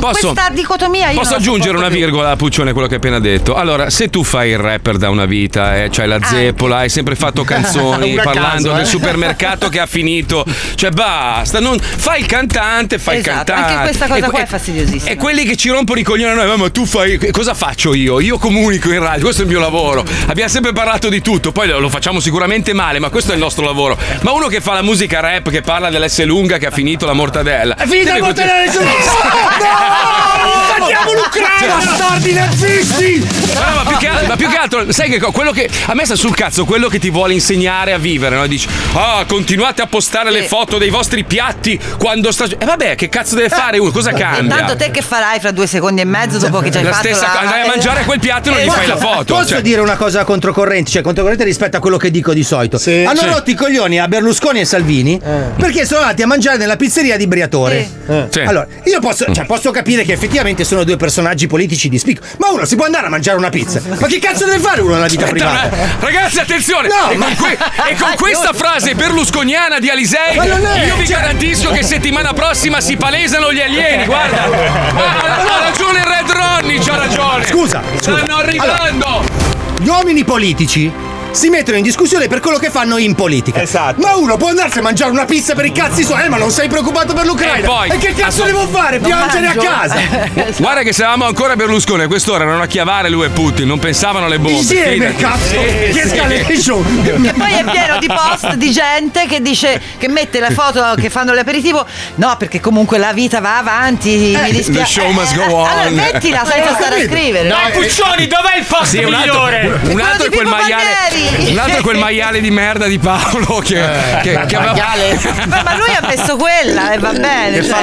Posso- questa dicotomia io Posso la aggiungere una virgola a Puccione, quello che hai appena detto? Allora, se tu fai il rapper da una vita, eh, c'hai la zeppola, hai sempre fatto canzoni parlando caso, del eh. supermercato che ha finito, cioè basta, non, fai il cantante, fai Esatto, il cantante. anche questa cosa E qua è fastidiosissima. E quelli che ci rompono i coglioni a noi, "Eh, ma tu fai. Cosa faccio io? Io comunico in radio, questo è il mio lavoro. Abbiamo sempre parlato di tutto, poi lo facciamo sicuramente male, ma questo è il nostro lavoro. Ma uno che fa la musica rap, che parla dell'S lunga che ha finito la mortadella. È finita continuare- mortadella No! Andiamo l'Ucraina, bastardi nazisti! No, ma, più che, ma più che altro, sai che quello che a me sta sul cazzo, quello che ti vuole insegnare a vivere, no? Dici, ah, continuate a postare le foto dei vostri piatti quando sta. E vabbè, che cazzo deve fare uno? Cosa cambia? Intanto te che farai fra due secondi e mezzo dopo che ci hai la fatto stessa la... andai a mangiare quel piatto e non gli fai la foto. Posso cioè- dire una cosa controcorrente, cioè controcorrente rispetto a quello che dico di solito? Hanno Sì. rotto i coglioni a Berlusconi e Salvini perché sono andati a mangiare nella pizzeria di Briatore. Sì. Allora, io posso, cioè, posso capire che effettivamente sono due personaggi politici di spicco, ma uno si può andare a mangiare una pizza. Ma che cazzo deve fare uno nella vita privata? ma- Ragazzi, attenzione! No, e, ma- con que- e con questa frase berlusconiana di Alisei, Ma io vi cioè- garantisco che settimana prossima si palesano gli alieni. Guarda, ha, ha ragione Red Ronnie, c'ha ragione. Scusa, scusa. stanno arrivando. Gli uomini politici si mettono in discussione per quello che fanno in politica. Esatto. Ma uno può andarsi a mangiare una pizza per i cazzi suoi, eh, ma non sei preoccupato per l'Ucraina. E poi- che cazzo devo fare? Piangere a casa. Guarda che se avevamo ancora Berlusconi a quest'ora erano a chiavare lui e Putin, non pensavano alle bombe. Insieme, fidati. cazzo. Sì, che sì. escalation. Che poi è pieno di post di gente che dice che mette la foto che fanno l'aperitivo. No, perché comunque la vita va avanti. mi dispiace. the show must go on. Allora mettila senza Eh, stare a scrivere. Dai, Puccioni, dov'è il post Sì, un altro, migliore? un altro è quel maiale. Un altro è quel maiale di merda di Paolo che, che, che aveva. Ma, ma lui ha messo quella e va bene. cioè.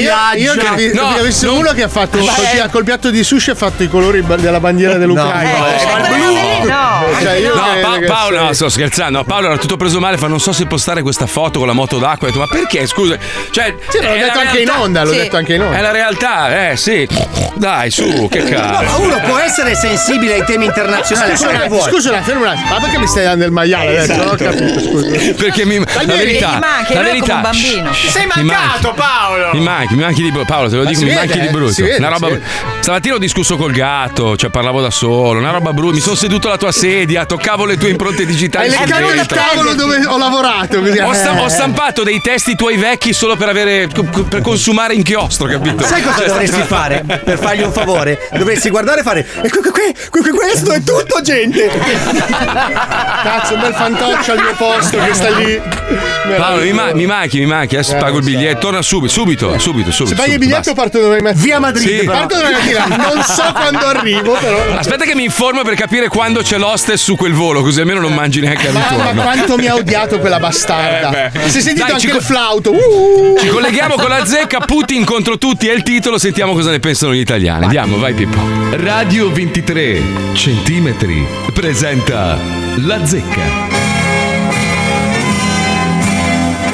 Io, io che vi, No, ho visto non- uno che ha fatto col, è- col piatto di sushi ha fatto i colori della bandiera dell'Ucraina. No, Eh, no, il no, blu. no, Cioè, io No, Pa- Paolo, sia- no, sto scherzando. No, Paolo era tutto preso male. Fa non so se postare questa foto con la moto d'acqua. Ho detto, ma perché? Scusa, cioè, Sì, l'ho detto la anche in onda, l'ho Sì. detto anche in onda. È la realtà, eh, sì. Dai, su, che No, ma cazzo. uno può essere sensibile ai temi internazionali. Scusa, scusa fermo un attimo. Ma perché mi stai dando il maiale adesso? Non ho capito, scusa. Perché mi. La verità. Gli manca, la è come verità. un bambino. Ti sei mancato, Paolo! Mi manchi, mi manchi di brutto. Paolo, te lo Ma dico, mi vede, manchi di brutto. una roba... Stamattina ho discusso col gatto, cioè parlavo da solo, una roba brutta. Mi sono seduto alla tua sedia, toccavo le tue impronte digitali. Hai sul leccato il tavolo dove ho lavorato. Così. Ho, sta- Eh. ho stampato dei testi tuoi vecchi solo per avere. per consumare inchiostro, capito? Sai cosa Cioè, dovresti fare per fargli un favore? Dovresti guardare e fare. E que- que- que- que- que- questo è tutto, gente! Cazzo, un bel fantoccio al mio posto che sta lì. Paolo, mi, ma- mi manchi, mi manchi. Adesso Eh, pago il biglietto. Torna subito, subito, subito, subito. Se paghi il biglietto parto domani mattina. Via Madrid, Sì. Parto domani mattina. Non so quando arrivo, però. basta. Aspetta che mi informo per capire quando c'è l'hostess su quel volo, così almeno non mangi neanche al Mamma ritorno. quanto mi ha odiato quella bastarda. Eh, si è sentito Dai, anche ci co- il flauto. Uh! Ci colleghiamo con la zecca, Putin contro tutti è il titolo, sentiamo cosa ne pensano gli italiani. Andiamo, vai Pippo. Radio 23 centimetri presenta La Zecca.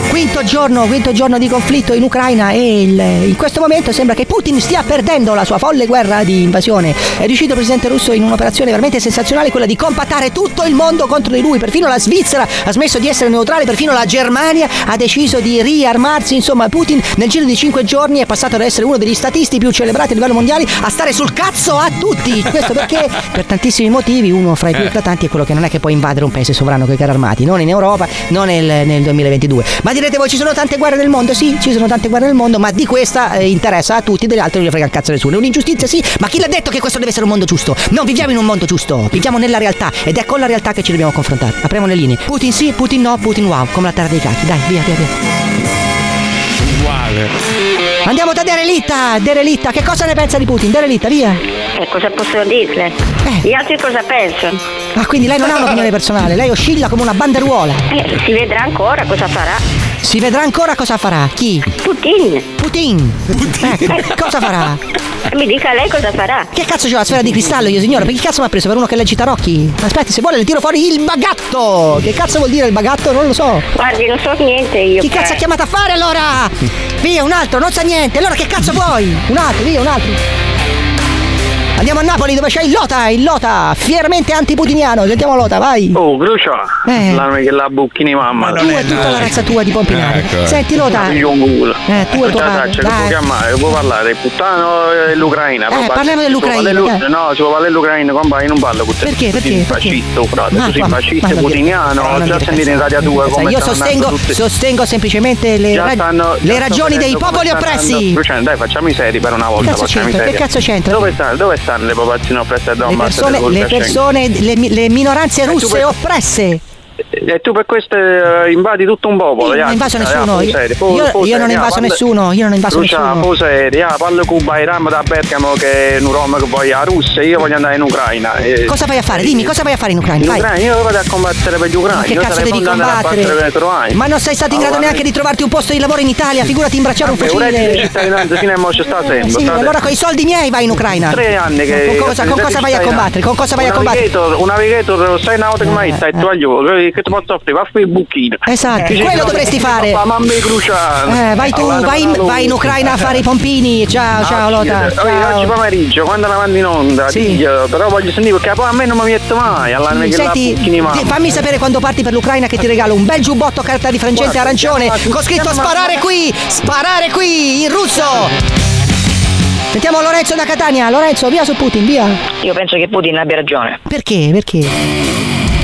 Quinto giorno, quinto giorno di conflitto in Ucraina e il- in questo momento sembra che Putin stia perdendo la sua folle guerra di invasione. È riuscito il presidente russo in un'operazione veramente sensazionale, quella di compattare tutto il mondo contro di lui. Perfino la Svizzera ha smesso di essere neutrale, perfino la Germania ha deciso di riarmarsi. Insomma, Putin nel giro di cinque giorni è passato ad essere uno degli statisti più celebrati a livello mondiale a stare sul cazzo a tutti. Questo perché per tantissimi motivi, uno fra i più eclatanti è quello che non è che può invadere un paese sovrano con i carri armati, non in Europa, non nel, nel 2022. Ma direte voi ci sono tante guerre nel mondo? Sì, ci sono tante guerre nel mondo, ma di questa eh, interessa a tutti, delle altre non gli frega un cazzo nessuno. È un'ingiustizia, sì, ma chi l'ha detto che questo deve essere un mondo giusto? Non viviamo in un mondo giusto, viviamo nella realtà ed è con la realtà che ci dobbiamo confrontare. Apriamo le linee. Putin sì, Putin no, Putin wow, come la terra dei cacchi. Dai, via, via, via. Uguale. Andiamo da Derelitta, Derelitta, che cosa ne pensa di Putin? Derelitta, via. E cosa posso dirle? Gli altri cosa pensano? Ah, quindi lei non ha un'opinione personale, lei oscilla come una banderuola. Eh, si vedrà ancora cosa farà. Si vedrà ancora cosa farà. Chi? Putin. Putin. Eh, cosa farà? Mi dica lei cosa farà. Che cazzo c'è la sfera di cristallo io signore? Perché cazzo mi ha preso per uno che legge i tarocchi? Aspetti, se vuole le tiro fuori il bagatto! Che cazzo vuol dire il bagatto? Non lo so. Guardi, non so niente io. Chi cazzo ha chiamato a fare allora? Via, un altro, non sa niente. Allora che cazzo vuoi? Un altro, via, un altro. Andiamo a Napoli dove c'è il Lota, il Lota, fieramente antiputiniano. Sentiamo Lota, vai. Oh, Crucio, Eh. la che la bucchini mamma. Tu e tutta la razza tua di Pompinare. Senti Lota. Figlio un culo. Eh, tu e tuo padre, Che dai. può chiamare, può parlare, puttano e l'Ucraina. Eh, parliamo dell'Ucraina, No, si può parlare dell'Ucraina, compagni, non parlo con te. Perché, perché, sei perché? fascista, frate, Ma tu sei qua- fascista ma putiniano, ma già dire sentito in Radio 2 come Io sostengo, semplicemente le, ragioni dei popoli oppressi. dai, facciamo i seri per una volta. Cazzo facciamo i c'entra? Che cazzo c'entra? Dove, sta- dove stanno le popolazioni oppresse a Le Donbass? persone, del le, persone le, le minoranze russe oppresse. E tu per questo eh, invadi tutto un popolo. Io non invaso nessuno, io- non invaso nessuno, io non invaso nessuno. ya, parlo con Bayram da Bergamo che è un Rom che voglio a Russia, io voglio andare in Ucraina. e- Cosa vai a fare? Dimmi, cosa vai a fare in Ucraina? In. Ucraina, io vado a combattere per gli ucraini. Ma che cazzo devi combattere? Ma non sei stato in grado neanche di trovarti un posto di lavoro in Italia, figurati imbracciare un fucile. cittadinanza fino a mo' ci sta sempre. Sì, allora con i soldi miei vai in Ucraina. Tre anni che. Con cosa, vai a combattere? Con cosa vai a un combattere? un navigator, sei nautic mai, stai tu agli che ti posso offrire? Va a fare il buchino. Esatto, Dici, quello no, dovresti fare. Ma mamma mia cruciale. Eh, vai tu, Allora, vai in, vai in Ucraina a fare i pompini. Ciao, ciao Lota. Oggi, oggi Ciao. pomeriggio, quando la mando in onda, Sì. diglielo, però voglio sentire perché poi a me non mi mette mai. Alla la Senti, ti- fammi sapere quando parti per l'Ucraina che ti regalo un bel giubbotto a carta di frangente Guarda, arancione chiama- con scritto chiama- sparare qui, sparare qui in russo. Sentiamo Lorenzo da Catania. Lorenzo, via su Putin, via. Io penso che Putin abbia ragione. Perché? Perché?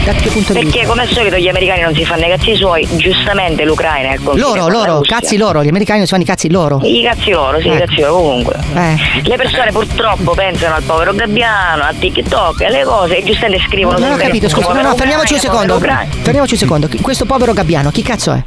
Da che punto di vista? Perché come al solito gli americani non si fanno i cazzi suoi, giustamente l'Ucraina è il confine Loro, loro, cazzi loro, gli americani non si fanno i cazzi loro. I cazzi loro, sì, i Eh. cazzi loro, comunque. Eh. Le persone purtroppo pensano al povero Gabbiano, a TikTok, alle cose e giustamente scrivono Non ho capito, scusa, no, no, fermiamoci un secondo. Fermiamoci un secondo. Questo povero gabbiano, chi cazzo è?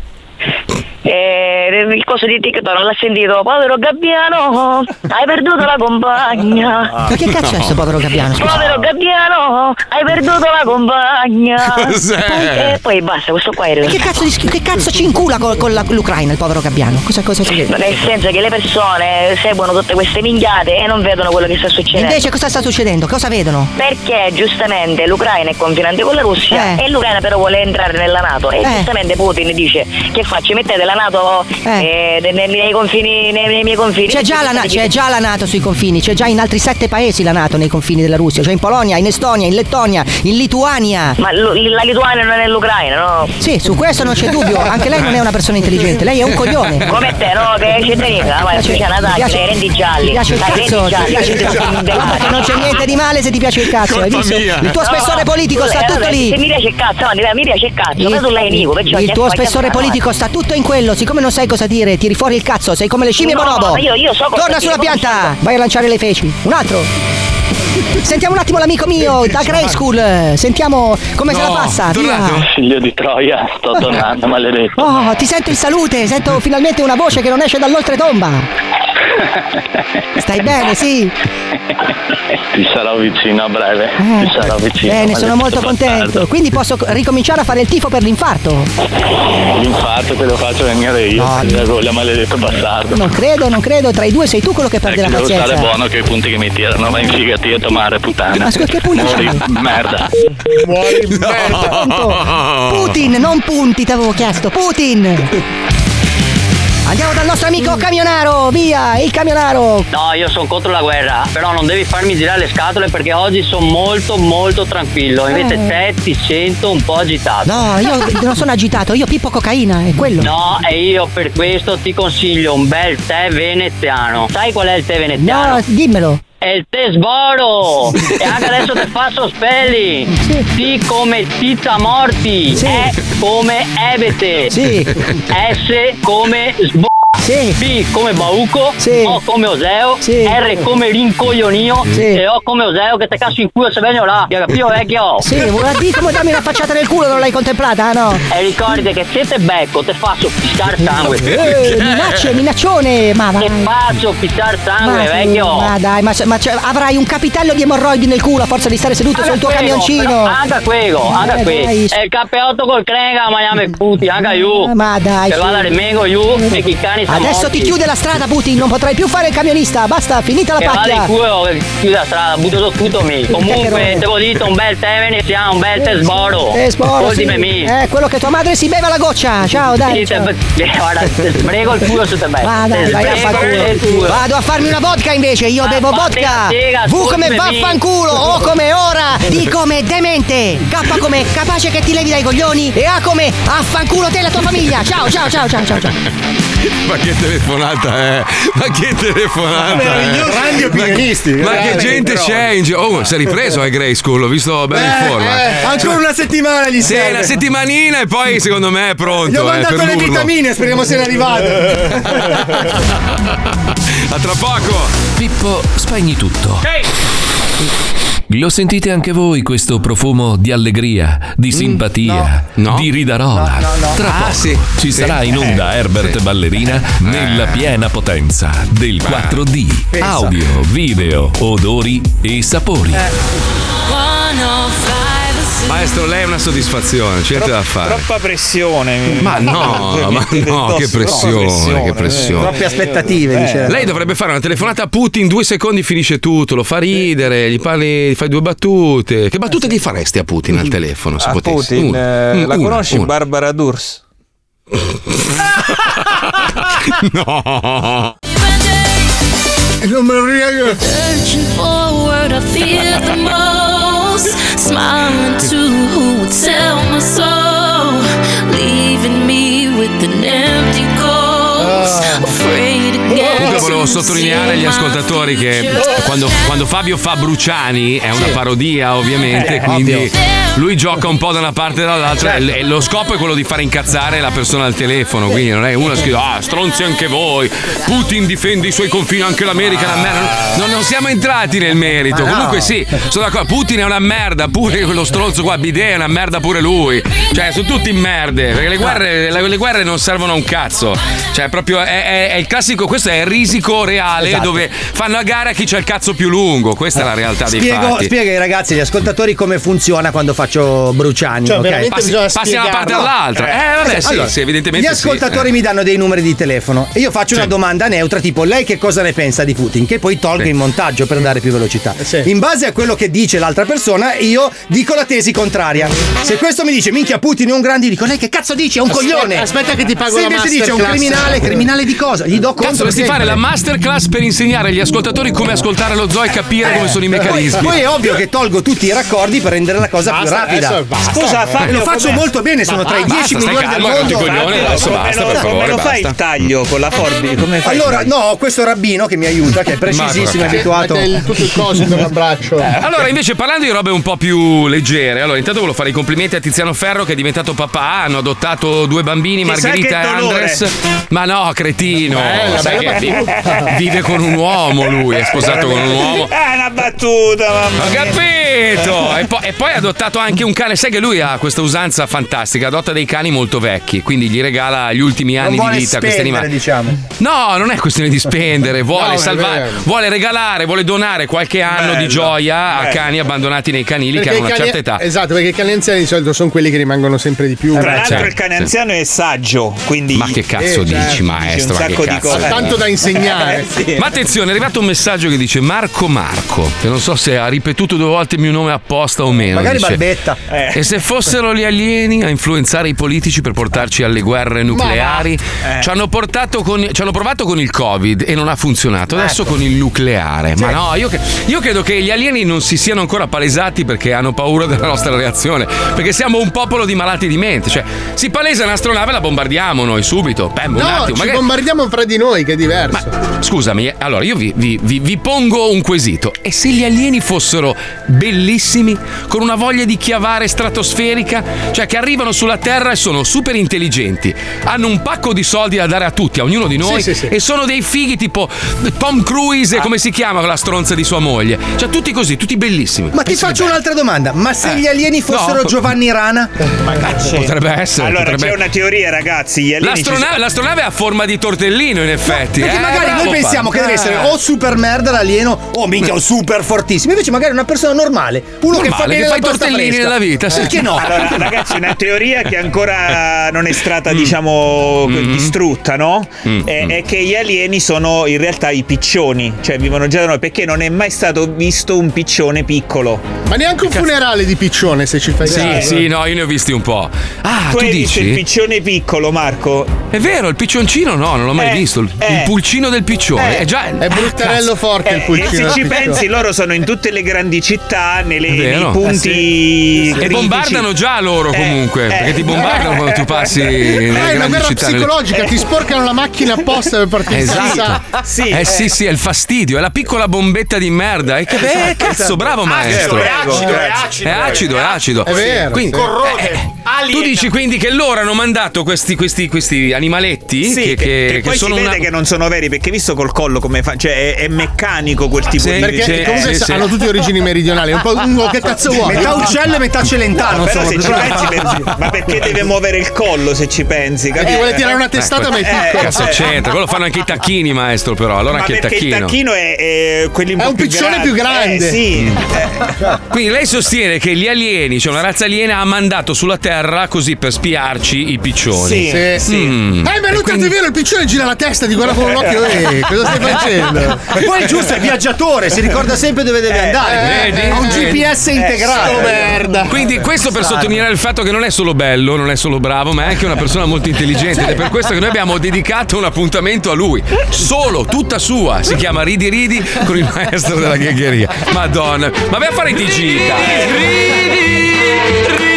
Eh, il coso di TikTok non l'ha sentito, povero Gabbiano, hai perduto la compagna. Ma che cazzo è sto povero gabbiano? Scusa. Povero Gabbiano, hai perduto la compagna. Cos'è? E poi basta, questo qua è che cazzo, di che cazzo ci incula con, con la- l'Ucraina, il povero gabbiano? Cosa, cosa si vede? Nel senso che le persone seguono tutte queste minchiate e non vedono quello che sta succedendo. Invece cosa sta succedendo? Cosa vedono? Perché giustamente l'Ucraina è confinante con la Russia e l'Ucraina però vuole entrare nella Nato e Eh. giustamente Putin dice che faccio mettete la Nato eh, nei, nei- nei confini nei, nei miei confini C'è già, la, c'è già la Nato sui confini, c'è già in altri sette paesi la Nato nei confini della Russia, cioè in Polonia, in Estonia, in Lettonia, in Lituania. Ma lo- la Lituania non è l'Ucraina, no? Sì, su questo non c'è dubbio, anche lei non è una persona intelligente, lei è un coglione. Come te, no? Che c'è tenica, ma c'è una taglia, rendi gialli. Ti piace il cazzo? Ti piace il cazzo? non c'è niente di male se ti piace il cazzo, hai visto? Il tuo spessore politico sta eh, tutto lì. Se mi piace il cazzo, mi piace il cazzo, ma tu lei Nico, perciò il tuo spessore politico sta tutto in quello, siccome non sai cosa dire, tiri fuori il cazzo, sei come le scimmie No, bonobo. io- io so cosa Torna sulla pianta, vai a lanciare le feci. Un altro. Sentiamo un attimo l'amico mio da Grey School. Sentiamo come se la passa. Via. Figlio di Troia, sto tornando, maledetto. Oh, ti sento in salute, sento finalmente una voce che non esce dall'oltretomba. Stai bene, sì? Ti sarò vicino a breve. Eh, Ti sarò vicino. Bene, sono molto contento. bastardo. Quindi posso ricominciare a fare il tifo per l'infarto? L'infarto te lo faccio venire io. No, ti vergogna, maledetto bastardo. Non credo, non credo. Tra i due sei tu quello che perde Ecco, la devo stare pazienza. buono che i punti che mi tirano, ma infigati a tomare puttana. Ma scusa, che punti Muori, c'hai? merda. Muori Pronto? Putin, non punti, ti avevo chiesto. Putin! Andiamo dal nostro amico camionaro, via, il camionaro. No, io sono contro la guerra, però non devi farmi girare le scatole perché oggi sono molto molto tranquillo. Invece Eh. te ti sento un po' agitato. No, io non sono agitato, io pippo cocaina, è quello. No, e io per questo ti consiglio un bel tè veneziano. Sai qual è il tè veneziano? No, dimmelo. È il tè sboro! e anche adesso ti faccio spelli! T come Tizza Morti! E come Ebete! S come Sbo! B come Bauco! O come Oseo! R come Rincoglionio! E O come Oseo che te cazzo in culo se vengo là! Hai capito vecchio? Sì, vuoi dire come darmi una facciata nel culo, non l'hai contemplata, ah, no? E ricordate che se te becco te faccio pisciare sangue! Eh, minacce, minaccione, ma vai. Te faccio pisciare sangue, Ma, vecchio! ma dai, ma, ma avrai un capitello di emorroidi nel culo a forza di stare seduto sul tuo camioncino. Anche quello, anche Eh, quello. dai. E il capeotto col crega, ma puti, anche io. Ma dai. Che vada remego io e chi cani Adesso ti chiude la strada, Putin, non potrai più fare il camionista. Basta, finita la Che vada pacchia. in culo, che chiuda la strada, butto su tutto mi. Comunque, te ho detto un bel tè veneziano, un bel sboro. Eh, sboro, sì. Ultime mi. Eh, quello che tua madre si beva la goccia. Ciao, dai. Sì, te- ciao. eh, guarda, te sbrego il culo su te me. Va, dai, Te vai a far culo. Vado a farmi una vodka invece, io bevo fatti vodka. sega, V come vaffanculo, O come ora, D come demente, K come capace che ti levi dai coglioni e A come affanculo te e la tua famiglia. Ciao, ciao, ciao, ciao, ciao. ciao. Ma che telefonata è? Ma che telefonata Meraviglioso. è? Grandi opinionisti, Ma, ma che gente però. c'è in giro? Oh, si è ripreso a Grey School, l'ho visto bello in forma. eh, ancora una settimana gli Sì, serve. una settimanina e poi secondo me è pronto. Gli ho eh, mandato per le l'urlo. vitamine, speriamo siano arrivate. A tra poco. Pippo, spegni tutto. Lo sentite anche voi questo profumo di allegria, di simpatia, di ridarola? No, no, no. Tra Ah, poco sì, ci sì. sarà in onda Eh, Herbert sì. Ballerina nella piena potenza del 4D. Pensa. Audio, video, odori e sapori. Maestro, lei è una soddisfazione, c'è niente da fare. Troppa pressione. Ma no, ma no, che pressione, che pressione. Troppe aspettative, dice. Lei dovrebbe fare una telefonata a Putin, due secondi finisce tutto, lo fa ridere, gli parli, gli fai due battute. Che battute gli faresti a Putin al telefono se A potessi? Putin, Una. eh, Mm, la una, conosci una. Barbara Durs? No. Non me lo ricordo. Smiling to who would sell my soul. Leaving me with an empty ghost. Afraid again. Comunque volevo sottolineare agli ascoltatori che quando, quando Fabio fa Bruciani è una parodia ovviamente, Eh, quindi ovvio. Lui gioca un po' da una parte e dall'altra e e lo scopo è quello di fare incazzare la persona al telefono. Quindi non è uno che scrive, ah, stronzi anche voi, Putin difende i suoi confini, anche l'America è una merda. Non, non siamo entrati nel merito. Ma no. Comunque sì, sono d'accordo. Putin è una merda, pure quello stronzo qua, Bidet è una merda pure lui. Cioè, sono tutti in merde. Perché le guerre, le, le guerre non servono a un cazzo. Cioè, proprio è, è- è il classico, questo è il risico reale Esatto. dove fanno a gara chi c'ha il cazzo più lungo. Questa è la realtà dei Spiego, fatti. spiega ai ragazzi, agli ascoltatori come funziona quando faccio Bruciani. Cioè, ok? veramente Passi- passi da una parte all'altra. Eh, vabbè, sì, sì, evidentemente Gli sì, ascoltatori eh. mi danno dei numeri di telefono e io faccio una domanda neutra, tipo lei che cosa ne pensa di Putin? Che poi tolgo Sì. in montaggio per dare più velocità. In base a quello che dice l'altra persona, io dico la tesi contraria. Se questo mi dice minchia Putin è un grande, dico lei che cazzo dice? È un Aspetta- coglione. aspetta che ti pago Se la invece dice è un masterclass. criminale, criminale di cosa? Gli do Cazzo, contro. dovresti fare la masterclass per insegnare agli ascoltatori come ascoltare lo zoo e capire come sono i meccanismi. Poi è ovvio che tolgo tutti i raccordi per rendere la cosa più Basta, rapida. basta. Scusa, Eh, Fabio, lo faccio com'è? molto bene, sono Ma tra i basta, 10 stai migliori del mondo. coglioni, adesso basta, per favore, Come lo fai basta. il taglio con la forbice? Come fai? Allora, no, ho questo rabbino che mi aiuta, che è precisissimo, è abituato. Tutto il coso intorno al braccio. Allora, invece, parlando di robe un po' più leggere, allora, intanto volevo fare i complimenti a Tiziano Ferro che è diventato papà. Hanno adottato due bambini, Margherita e. Andres. Ma no, cretino. Bella, sai bella che vive, con un uomo lui, è sposato con un uomo. È una battuta, mamma Ho mia. capito! E, po- e poi ha adottato anche un cane. Sai che lui ha questa usanza fantastica: adotta dei cani molto vecchi, quindi gli regala gli ultimi anni di vita a questi spendere, animali. diciamo. No, non è questione di spendere, vuole No, è salvare, vero. vuole regalare, vuole donare qualche anno di Bello, gioia a bello. cani abbandonati nei canili che Perché hanno i una cani- certa età. Esatto, perché i cani anziani di solito sono quelli che rimangono sempre di più. Tra beh, l'altro certo, il cane sì. anziano è saggio, quindi... Ma che cazzo Eh, dici, certo, maestro? un Ma sacco che di cazzo? cose. Ha tanto da insegnare. Sì. Ma attenzione, è arrivato un messaggio che dice Marco Marco, che non so se ha ripetuto due volte il mio nome apposta o meno. Magari dice, Barbetta. Eh. E se fossero gli alieni a influenzare i politici per portarci alle guerre nucleari? Eh. Ci, hanno portato con- ci hanno provato con il Covid e non ha funzionato. Adesso Ecco. con il nucleare. Ma no, io, io credo che gli alieni non si siano ancora palesati perché hanno paura della nostra reazione. Perché siamo un popolo di malati di mente. Cioè, si palesa un'astronave e la bombardiamo noi subito. Un No, attimo. ci magari- bombardiamo fra di noi, che è diverso. Scusami, eh, allora io vi, vi- vi- vi pongo un quesito. E se gli alieni fossero bellissimi, con una voglia di chiavare stratosferica, cioè che arrivano sulla Terra e sono super intelligenti, hanno un pacco di soldi da dare a tutti, a ognuno di noi, Sì, sì, sì. e sono dei fighi tipo Tom Cruise, e come si chiama quella stronza di sua moglie? Cioè tutti così, tutti bellissimi. Ma ti faccio che un'altra domanda. Ma se Eh. gli alieni fossero No. Giovanni Rana? Sì. Potrebbe essere. Allora potrebbe- c'è una teoria, ragazzi. Gli alieni L'astronave, l'astronave ha forma di tortellino, in effetti. Perché eh, magari noi pensiamo che Fabio. deve essere Eh. o super merda l'alieno o minchia o super fortissimo. Invece magari una persona normale, uno che fa Normale, bene che la fa i pasta tortellini fresca. nella vita, sì. Perché no? Allora, ragazzi, una teoria che ancora non è stata, Mm. diciamo, Mm-hmm. distrutta, no? È, è che gli alieni sono in realtà i piccioni, cioè vivono già da noi, perché non è mai stato visto un piccione piccolo. Ma neanche un funerale di piccione, se ci fai Sì, caso. sì, no, io ne ho visti un po'. Ah, tu tu hai visto il dici? piccione piccolo, Marco? È vero, il piccioncino no, non l'ho mai Eh, visto. Il, eh. il pulcino del piccione. Eh. È già. È bruttarello Ah, forte il Eh, pulcino. e se ci piccione. pensi, loro sono in tutte le grandi città, nelle- nei punti. E critici. bombardano già loro Eh, comunque. eh. perché ti bombardano quando tu passi nelle Eh, è una guerra città. nelle- psicologica, ti sporcano la macchina apposta per partire. Esatto. Sì, eh sì, sì, è il fastidio, è la piccola bombetta di merda. E che beh, cazzo, bravo maestro. È acido, è acido. È acido, è acido. È vero, Quindi, sì. Eh, tu dici quindi che loro hanno mandato questi, questi, questi animaletti Sì, che, che, che- che che poi sono si vede una. che non sono veri perché visto col collo come fa, cioè è, è meccanico quel tipo Sì, di Perché Sì, comunque sì, sì. hanno tutte origini meridionali. Un po' lungo, che cazzo vuoi? Metà uccello e metà celentano. Però insomma, se ci pensi, ma perché deve muovere il collo se ci pensi? Eh, capito? ti vuole tirare una testata, ma è Eh, piccolo. Cazzo c'entra? Quello fanno anche i tacchini, maestro, però. Allora Ma anche il perché il tacchino. tacchino è, è quelli un È un più piccione più grande. Eh, sì. Quindi lei sostiene che gli alieni, cioè una razza aliena, ha mandato sulla Terra così per spiarci i piccioni. Sì, Sì. sì. Mm. Eh, ma Luca, è vero, il piccione gira la testa, ti guarda con l'occhio, eh, cosa stai facendo? E poi è giusto, è viaggiatore, si ricorda sempre dove deve andare. Ha un? GPS integrato. Merda. Quindi questo per sottolineare il fatto che non è solo bello, non è solo bravo, ma è anche una persona molto intelligente ed è per questo che noi abbiamo dedicato un appuntamento a lui. Solo, tutta sua. Si chiama Ridi Ridi con il maestro della ghegheria. Madonna. Ma vai a fare i TG, dai. Il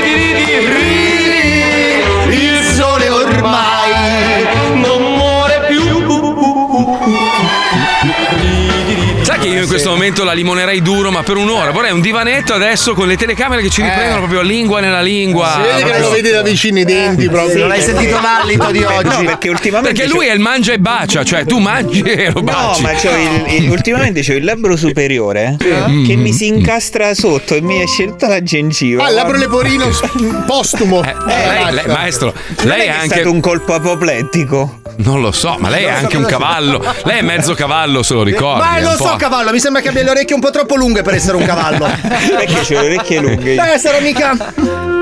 io in questo momento la limonerei duro, ma per un'ora. Vorrei un divanetto adesso con le telecamere che ci riprendono proprio lingua nella lingua. Si vede che non lo vedi da vicino i denti proprio. Non hai sentito l'allito di oggi? No, perché ultimamente. Perché lui è il mangia e bacia, cioè tu mangi e lo No, baci. ma c'ho il- il- ultimamente c'ho il labbro superiore Mm. che mi si incastra sotto e mi esce tutta la gengiva. Ah, il labbro leporino postumo. Eh, lei- lei- maestro, lei è è anche. stato un colpo apoplettico. Non lo so, ma lei è anche un cavallo. Lei è mezzo cavallo, se lo ricordi. Ma è lo un so, po'. Cavallo, mi sembra che abbia le orecchie un po' troppo lunghe per essere un cavallo. Perché c'ho le orecchie lunghe. Beh, sarà mica.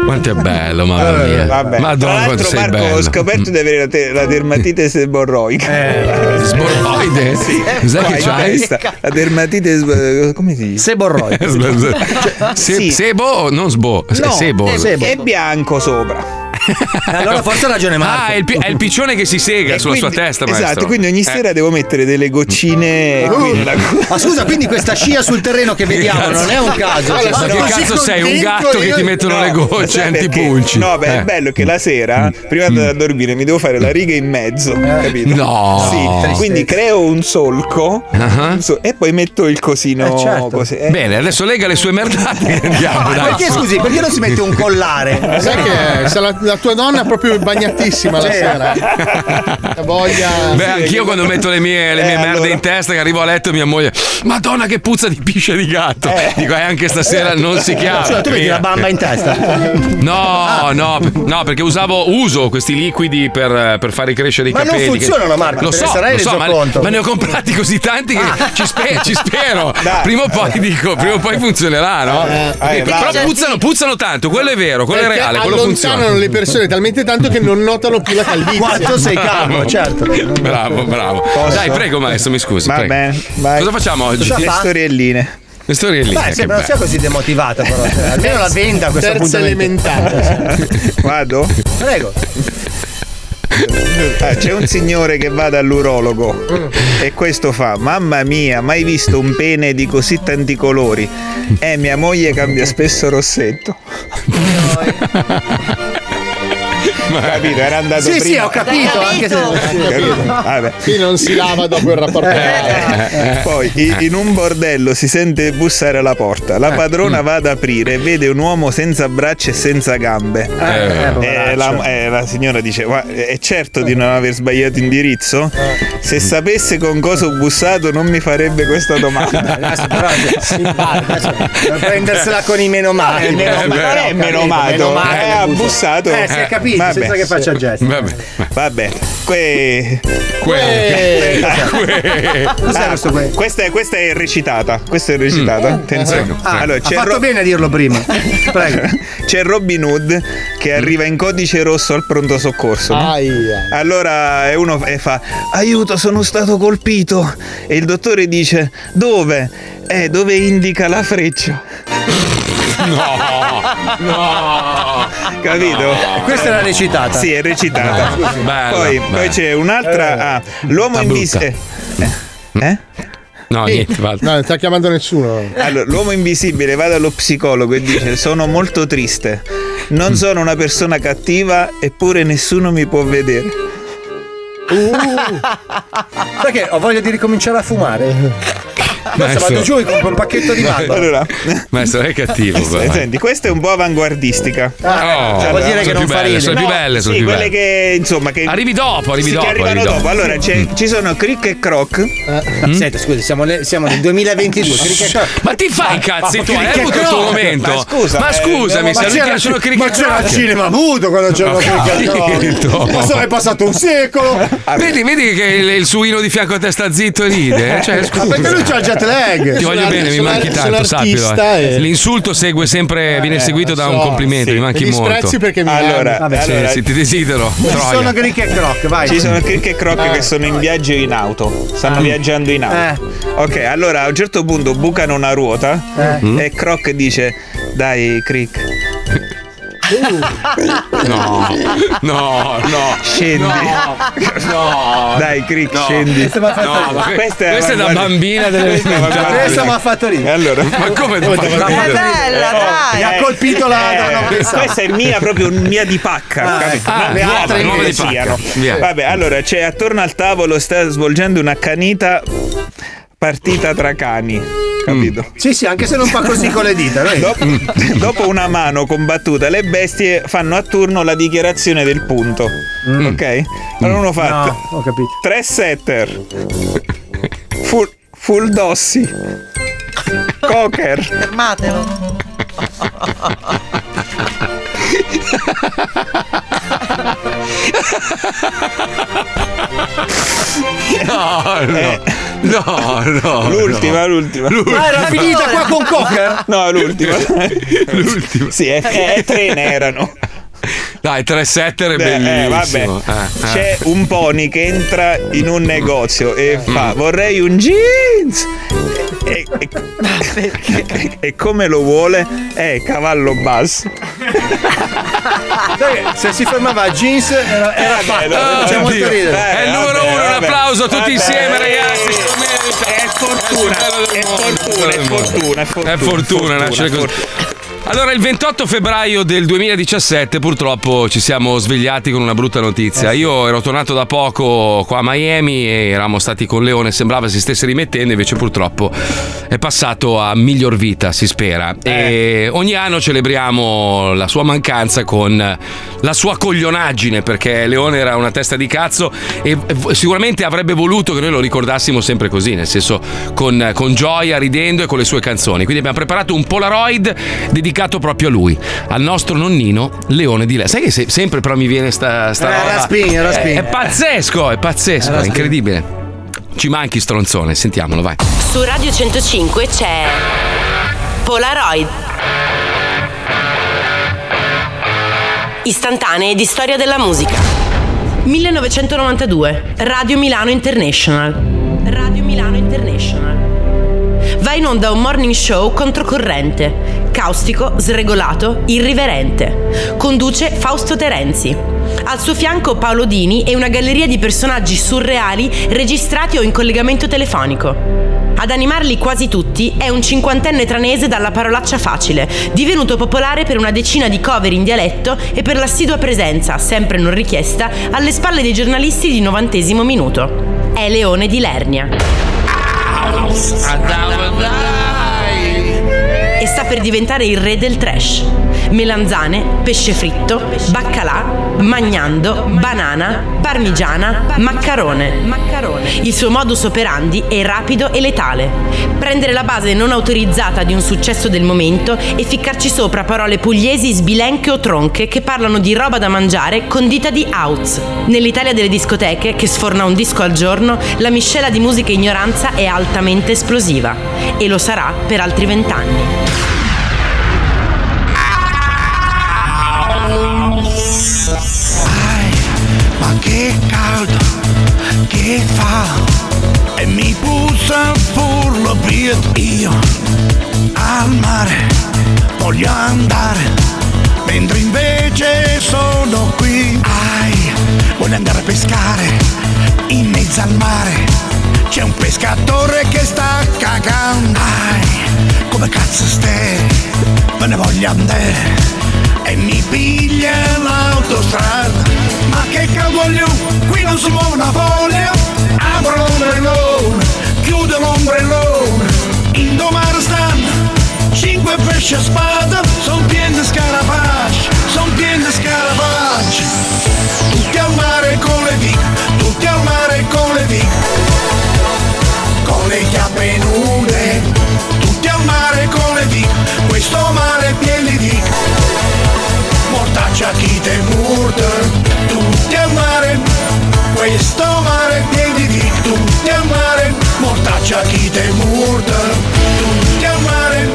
Quanto è bello, mamma mia. Eh, Vabbè. Madonna, Tra l'altro, Marco, bello. ho scoperto di avere la, te- la dermatite seborroica. Sborroide? Cos'è Qua che c'hai? testa. La dermatite seb- come si dice? Seborroide. Se- Sì. Sebo o non sbo? No, sebo. è, è bianco sopra. Allora forse ha ragione Marco. Ah, è il, pi- è il piccione che si sega E sulla quindi- sua testa, Esatto, maestro. quindi ogni Eh. sera devo mettere delle goccine. qui nella- Ma scusa, quindi questa scia sul terreno che vediamo cazzo? non è un caso. Ma cioè, che no. cazzo sei? Un gatto che ti mettono le gocce antipulci? No, beh, Eh. è bello che la sera, prima di andare a dormire, mi devo fare la riga in mezzo, capito? No. Sì, quindi creo un solco un so- e poi metto il cosino Eh, certo. così. Eh, Bene, adesso lega le sue merdate andiamo, Ma dai. perché scusi, perché non si mette un collare? Sai che se la, la tua donna è proprio bagnatissima la sera. La voglia. Beh, anch'io quando metto le mie, le mie Eh, merde allora. in testa che arrivo a letto mia moglie Madonna che puzza di pisce di gatto Dico, eh, anche stasera non si chiama Cioè, tu metti la bamba in testa. No, no, no, perché usavo, uso questi liquidi per, per fare crescere i Ma non capelli. che- funzionano, Marco, Lo so, lo so, ma, conto. ma ne ho comprati così tanti che ci, spe- ci spero. Dai. Prima o poi dico, prima o poi funzionerà, no? eh, Però puzzano, puzzano tanto, quello è vero, quello è Perché reale, quello funziona. le persone talmente tanto che non notano più la calvizie. Quanto sei calmo, certo. Bravo, bravo. Dai, prego, maestro, mi scusi. Va prego. bene, vai. Cosa facciamo oggi? Cosa Le storielline. Le storielline. Beh, sembra non sia così demotivata, però. cioè, almeno la venda a questo Terza punto. elementare. Vado? Prego. Ah, c'è un signore che va dall'urologo e questo fa: Mamma mia, mai visto un pene di così tanti colori? Eh, mia moglie cambia spesso rossetto. Capito? Era andato Sì, prima. sì, ho capito, anche se. Capito? Vabbè. Qui non si lava dopo il rapporto. Eh, Poi i- in un bordello si sente bussare alla porta. La padrona va ad aprire e vede un uomo senza braccia e senza gambe. Eh, E la, eh, la signora dice: "Ma È certo di non aver sbagliato indirizzo? Se sapesse con cosa ho bussato, non mi farebbe questa domanda. Però si prendersela con i meno male. Eh, meno ho meno meno male Eh, ha bussa. bussato. Eh, si è capito, Vabbè. senza che faccia gesti. Vabbè. Vabbè, que... Que- Que- Cos'è Ah, questo que- questa, è, questa è recitata. Questa è recitata. Attenzione. Ah, Allora, ha fatto Ro- bene a dirlo prima. Prego. C'è Robin Hood che arriva in codice rosso al pronto soccorso. Aia. Allora uno e fa: Aiuto, sono stato colpito. E il dottore dice: Dove? Eh, dove indica la freccia. No, no. Capito? Questa era recitata. Sì, è recitata. Bella, poi, bella. poi c'è un'altra. ah, l'uomo invisibile. Eh? No, niente, vado. No, non sta chiamando nessuno. Allora, l'uomo invisibile va dallo psicologo e dice: Sono molto triste. Non sono una persona cattiva, eppure nessuno mi può vedere. Sai che ho voglia di ricominciare a fumare. Adesso Maestro. vado giù e compro un pacchetto di Marlboro. Allora, Maestro, è cattivo. eh, vai. senti, questa è un po' avanguardistica. Oh, vuol dire che sono non più fa ridere. sono più belle, sono sì, più quelle belle. che insomma che Arrivi dopo, arrivi sì, dopo, che arrivano arrivi dopo. dopo. Mm. Allora c'è- ci sono Crick e Croc. Senti, scusi, siamo nel, siamo nel 2022. Crick e Croc. Ma ti fai i cazzi ma tu? Hai avuto il tuo croc? momento? Ma scusa, ma eh, scusami, no, se ma a lui c'era- piacciono cricket ma c'era il croc. cinema muto quando c'era Crick e. Croc. È passato un secolo. Vedi, vedi che il, suino di fianco a te sta zitto e ride? Cioè, Ma scusa. perché lui c'ha il jet lag? Ti voglio Sono bene, mi sono- manchi sono tanto, sappilo. eh. e- L'insulto segue sempre, viene seguito da un complimento, sì. mi manchi Mi disprezzi molto. perché mi Allora. Vabbè, Sì, allora, sì, ti desidero. Ci sono Troia. Crick e Croc, vai. Ci sono Crick e Croc che sono in viaggio in auto. Stanno viaggiando in auto. Ok, allora a un certo punto bucano una ruota e Croc dice: Dai, Crick, No, no, no. scendi. No, Dai, Crick, scendi. Questa No, Questa è questa è da avanguardia- bambina delle Questa. Questa mi ha fatto ridere. allora, Ma come ti fai È ridere? bella, dai. Mi ha colpito la Eh, donna questa è mia proprio mia di pacca. Ah, le nuova, altre nuova di pacca. Vabbè, allora c'è attorno al tavolo sta svolgendo un'accanita partita tra cani. Capito? Sì, sì, anche se non fa così con le dita. vedi? Dopo, dopo una mano combattuta, le bestie fanno a turno la dichiarazione del punto. Ok? Allora uno fa Mm. No, ho capito. tre setter, full, full dossi, cocker. Fermatelo. No, no. No, no. L'ultima, l'ultima. Ah, era finita qua con Cocker? No, l'ultima. l'ultima. Sì, è, è tre ne erano. Dai, 3 setter è Beh, eh, bellissimo. vabbè. Eh, eh. C'è un pony che entra in un negozio e fa vorrei un jeans. E, e- e- e come lo vuole? È cavallo basso. Se si fermava a jeans era, era fatto. Ah, C'è molto ridere. È il numero uno, un applauso a tutti insieme, ragazzi. È fortuna, è fortuna, è fortuna, è fortuna. È fortuna, nascere così. Allora, il 28 febbraio del 2017 purtroppo ci siamo svegliati con una brutta notizia. Io ero tornato da poco qua a Miami e eravamo stati con Leone, sembrava si stesse rimettendo, invece purtroppo è passato a miglior vita, si spera. E ogni anno celebriamo la sua mancanza con la sua coglionaggine, perché Leone era una testa di cazzo e sicuramente avrebbe voluto che noi lo ricordassimo sempre così, nel senso con, con gioia, ridendo e con le sue canzoni. Quindi abbiamo preparato un Polaroid dedicato proprio a lui, al nostro nonnino Leone di Lei. Sai che se- sempre però mi viene sta, sta Eh, roba? Raspini, Raspini. È, è pazzesco, è pazzesco, è incredibile. Ci manchi stronzone, sentiamolo, vai. Su Radio 105 c'è Polaroid. Istantanee di storia della musica. 1992, Radio Milano International. Radio Milano International. Va in onda un morning show controcorrente, caustico, sregolato, irriverente. Conduce Fausto Terenzi. Al suo fianco Paolo Dini e una galleria di personaggi surreali registrati o in collegamento telefonico. Ad animarli quasi tutti è un cinquantenne tranese dalla parolaccia facile, divenuto popolare per una decina di cover in dialetto e per l'assidua presenza, sempre non richiesta, alle spalle dei giornalisti di novantesimo minuto. È Leone di Lernia. Per diventare il re del trash. Melanzane, pesce fritto, baccalà, magnando, banana, parmigiana, maccarone. Il suo modus operandi è rapido e letale. Prendere la base non autorizzata di un successo del momento e ficcarci sopra parole pugliesi sbilenche o tronche che parlano di roba da mangiare condita di outs. Nell'Italia delle discoteche, che sforna un disco al giorno, la miscela di musica e ignoranza è altamente esplosiva. E lo sarà per altri vent'anni. Che fa? E mi puzza pur lo beat io. Al mare voglio andare mentre invece sono qui. Ai voglio andare a pescare in mezzo al mare. C'è un pescatore che sta cagando. Ai come cazzo stai me ne voglio andare. E mi piglia l'autostrada che cavolo qui non si muove una foglia apro l'ombrellone chiudo l'ombrellone. In domani stanno cinque pesci a spada. Son pieni di scarafaggi son pieni di scarafaggi. Tutti al mare con le vic tutti al mare con le vic con le chiappe nude tutti al mare con le vic questo mare pieno di vic mortaccia chi te murta tutti al mare questo mare è pieno di tutti al mare mortaccia chi te murta tutti al mare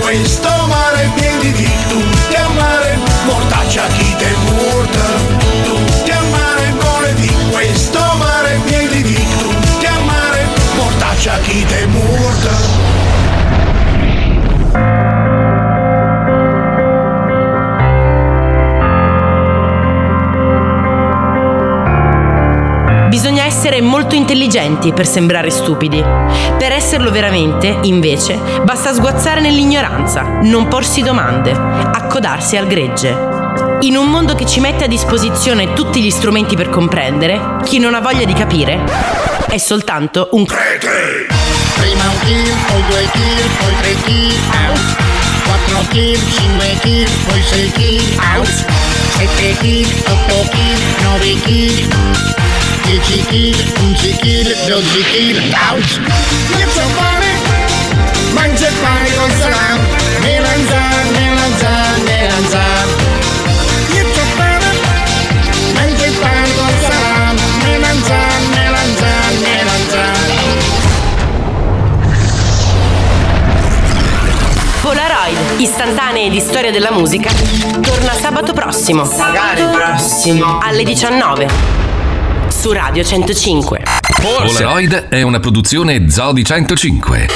questo mare è pieno di tutti al mare mortaccia chi te murta tutti al mare vic questo mare è pieno di tutti al mare mortaccia chi te murta essere molto intelligenti per sembrare stupidi. Per esserlo veramente, invece, basta sguazzare nell'ignoranza, non porsi domande, accodarsi al gregge. In un mondo che ci mette a disposizione tutti gli strumenti per comprendere, chi non ha voglia di capire è soltanto un crete. Prima un kill, poi due kill, poi tre kill, out. 4 kill, 5 kill, poi 6 kill, out. 7 kill, 8 kill, 9 kill. 10 kill, 11 kill, 12 kill, out. Io so fame, mangio il pane con salame, melanzane, melanzane, melanzane. Io so fame, mangio il pane con salame, melanzane, melanzane, melanzane. Polaroid, istantanee di storia della musica, torna sabato prossimo. Sabato prossimo. Alle 19. Su Radio 105. Polaroid è una produzione Zodi 105.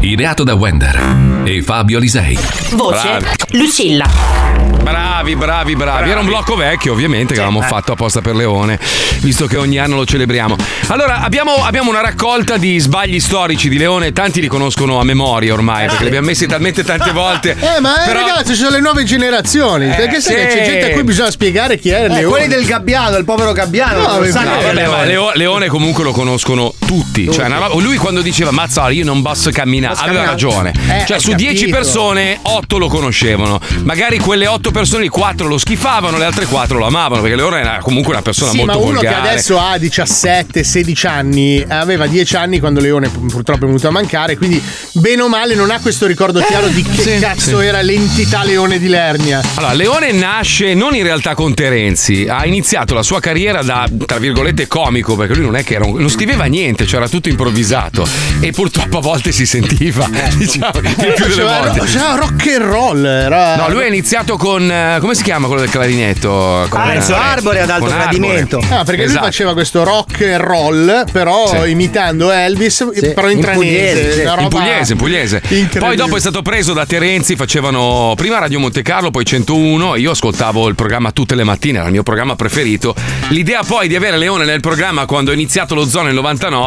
Ideato da Wender e Fabio Lisei. Voce Bravi. Lucilla. Bravi, bravi, bravi. Era un blocco vecchio, ovviamente, che avevamo fatto apposta per Leone, visto che ogni anno lo celebriamo. Allora, abbiamo, abbiamo una raccolta di sbagli storici di Leone, tanti li conoscono a memoria ormai, perché li abbiamo messi talmente tante volte. Eh, ma eh, Però- ragazzi, ci sono le nuove generazioni. perché sai che c'è gente a cui bisogna spiegare chi è Eh, Leone. quelli del Gabbiano, il povero Gabbiano. No, lo che è vabbè, ma Leone. Leo- Leone comunque lo conoscono tutti. Cioè, una lui quando diceva Mazzoli, io non posso camminare, Posso aveva camminare. ragione. Eh, cioè, su 10 capito. persone, 8 lo conoscevano. Magari quelle 8 persone, 4 lo schifavano, le altre 4 lo amavano. Perché Leone era comunque una persona Sì, molto ma uno volgare. che adesso ha 17-16 anni, aveva 10 anni quando Leone pu- purtroppo è venuto a mancare, quindi bene o male non ha questo ricordo chiaro di che sì, cazzo sì. era l'entità Leone di Lernia. Allora, Leone nasce non in realtà con Terenzi, ha iniziato la sua carriera da, tra virgolette, comico, perché lui non è che era un- non scriveva niente, cioè era tutto improvvisato e purtroppo a volte si sentiva, diciamo, il più delle Faceva, volte. faceva rock and roll, era No, lui ha iniziato con. eh, come si chiama quello del clarinetto? Con, Ah, Enzo eh, Arbore ad alto con Arbore. gradimento. Ah, perché Esatto. lui faceva questo rock and roll, però Sì. imitando Elvis, però in, in tranese. pugliese, sì. una In roba pugliese, in pugliese. Poi dopo è stato preso da Terenzi, facevano prima Radio Monte Carlo, poi 101. Io ascoltavo il programma tutte le mattine, era il mio programma preferito. L'idea poi di avere Leone nel programma quando ho iniziato lo Zoo nel 99,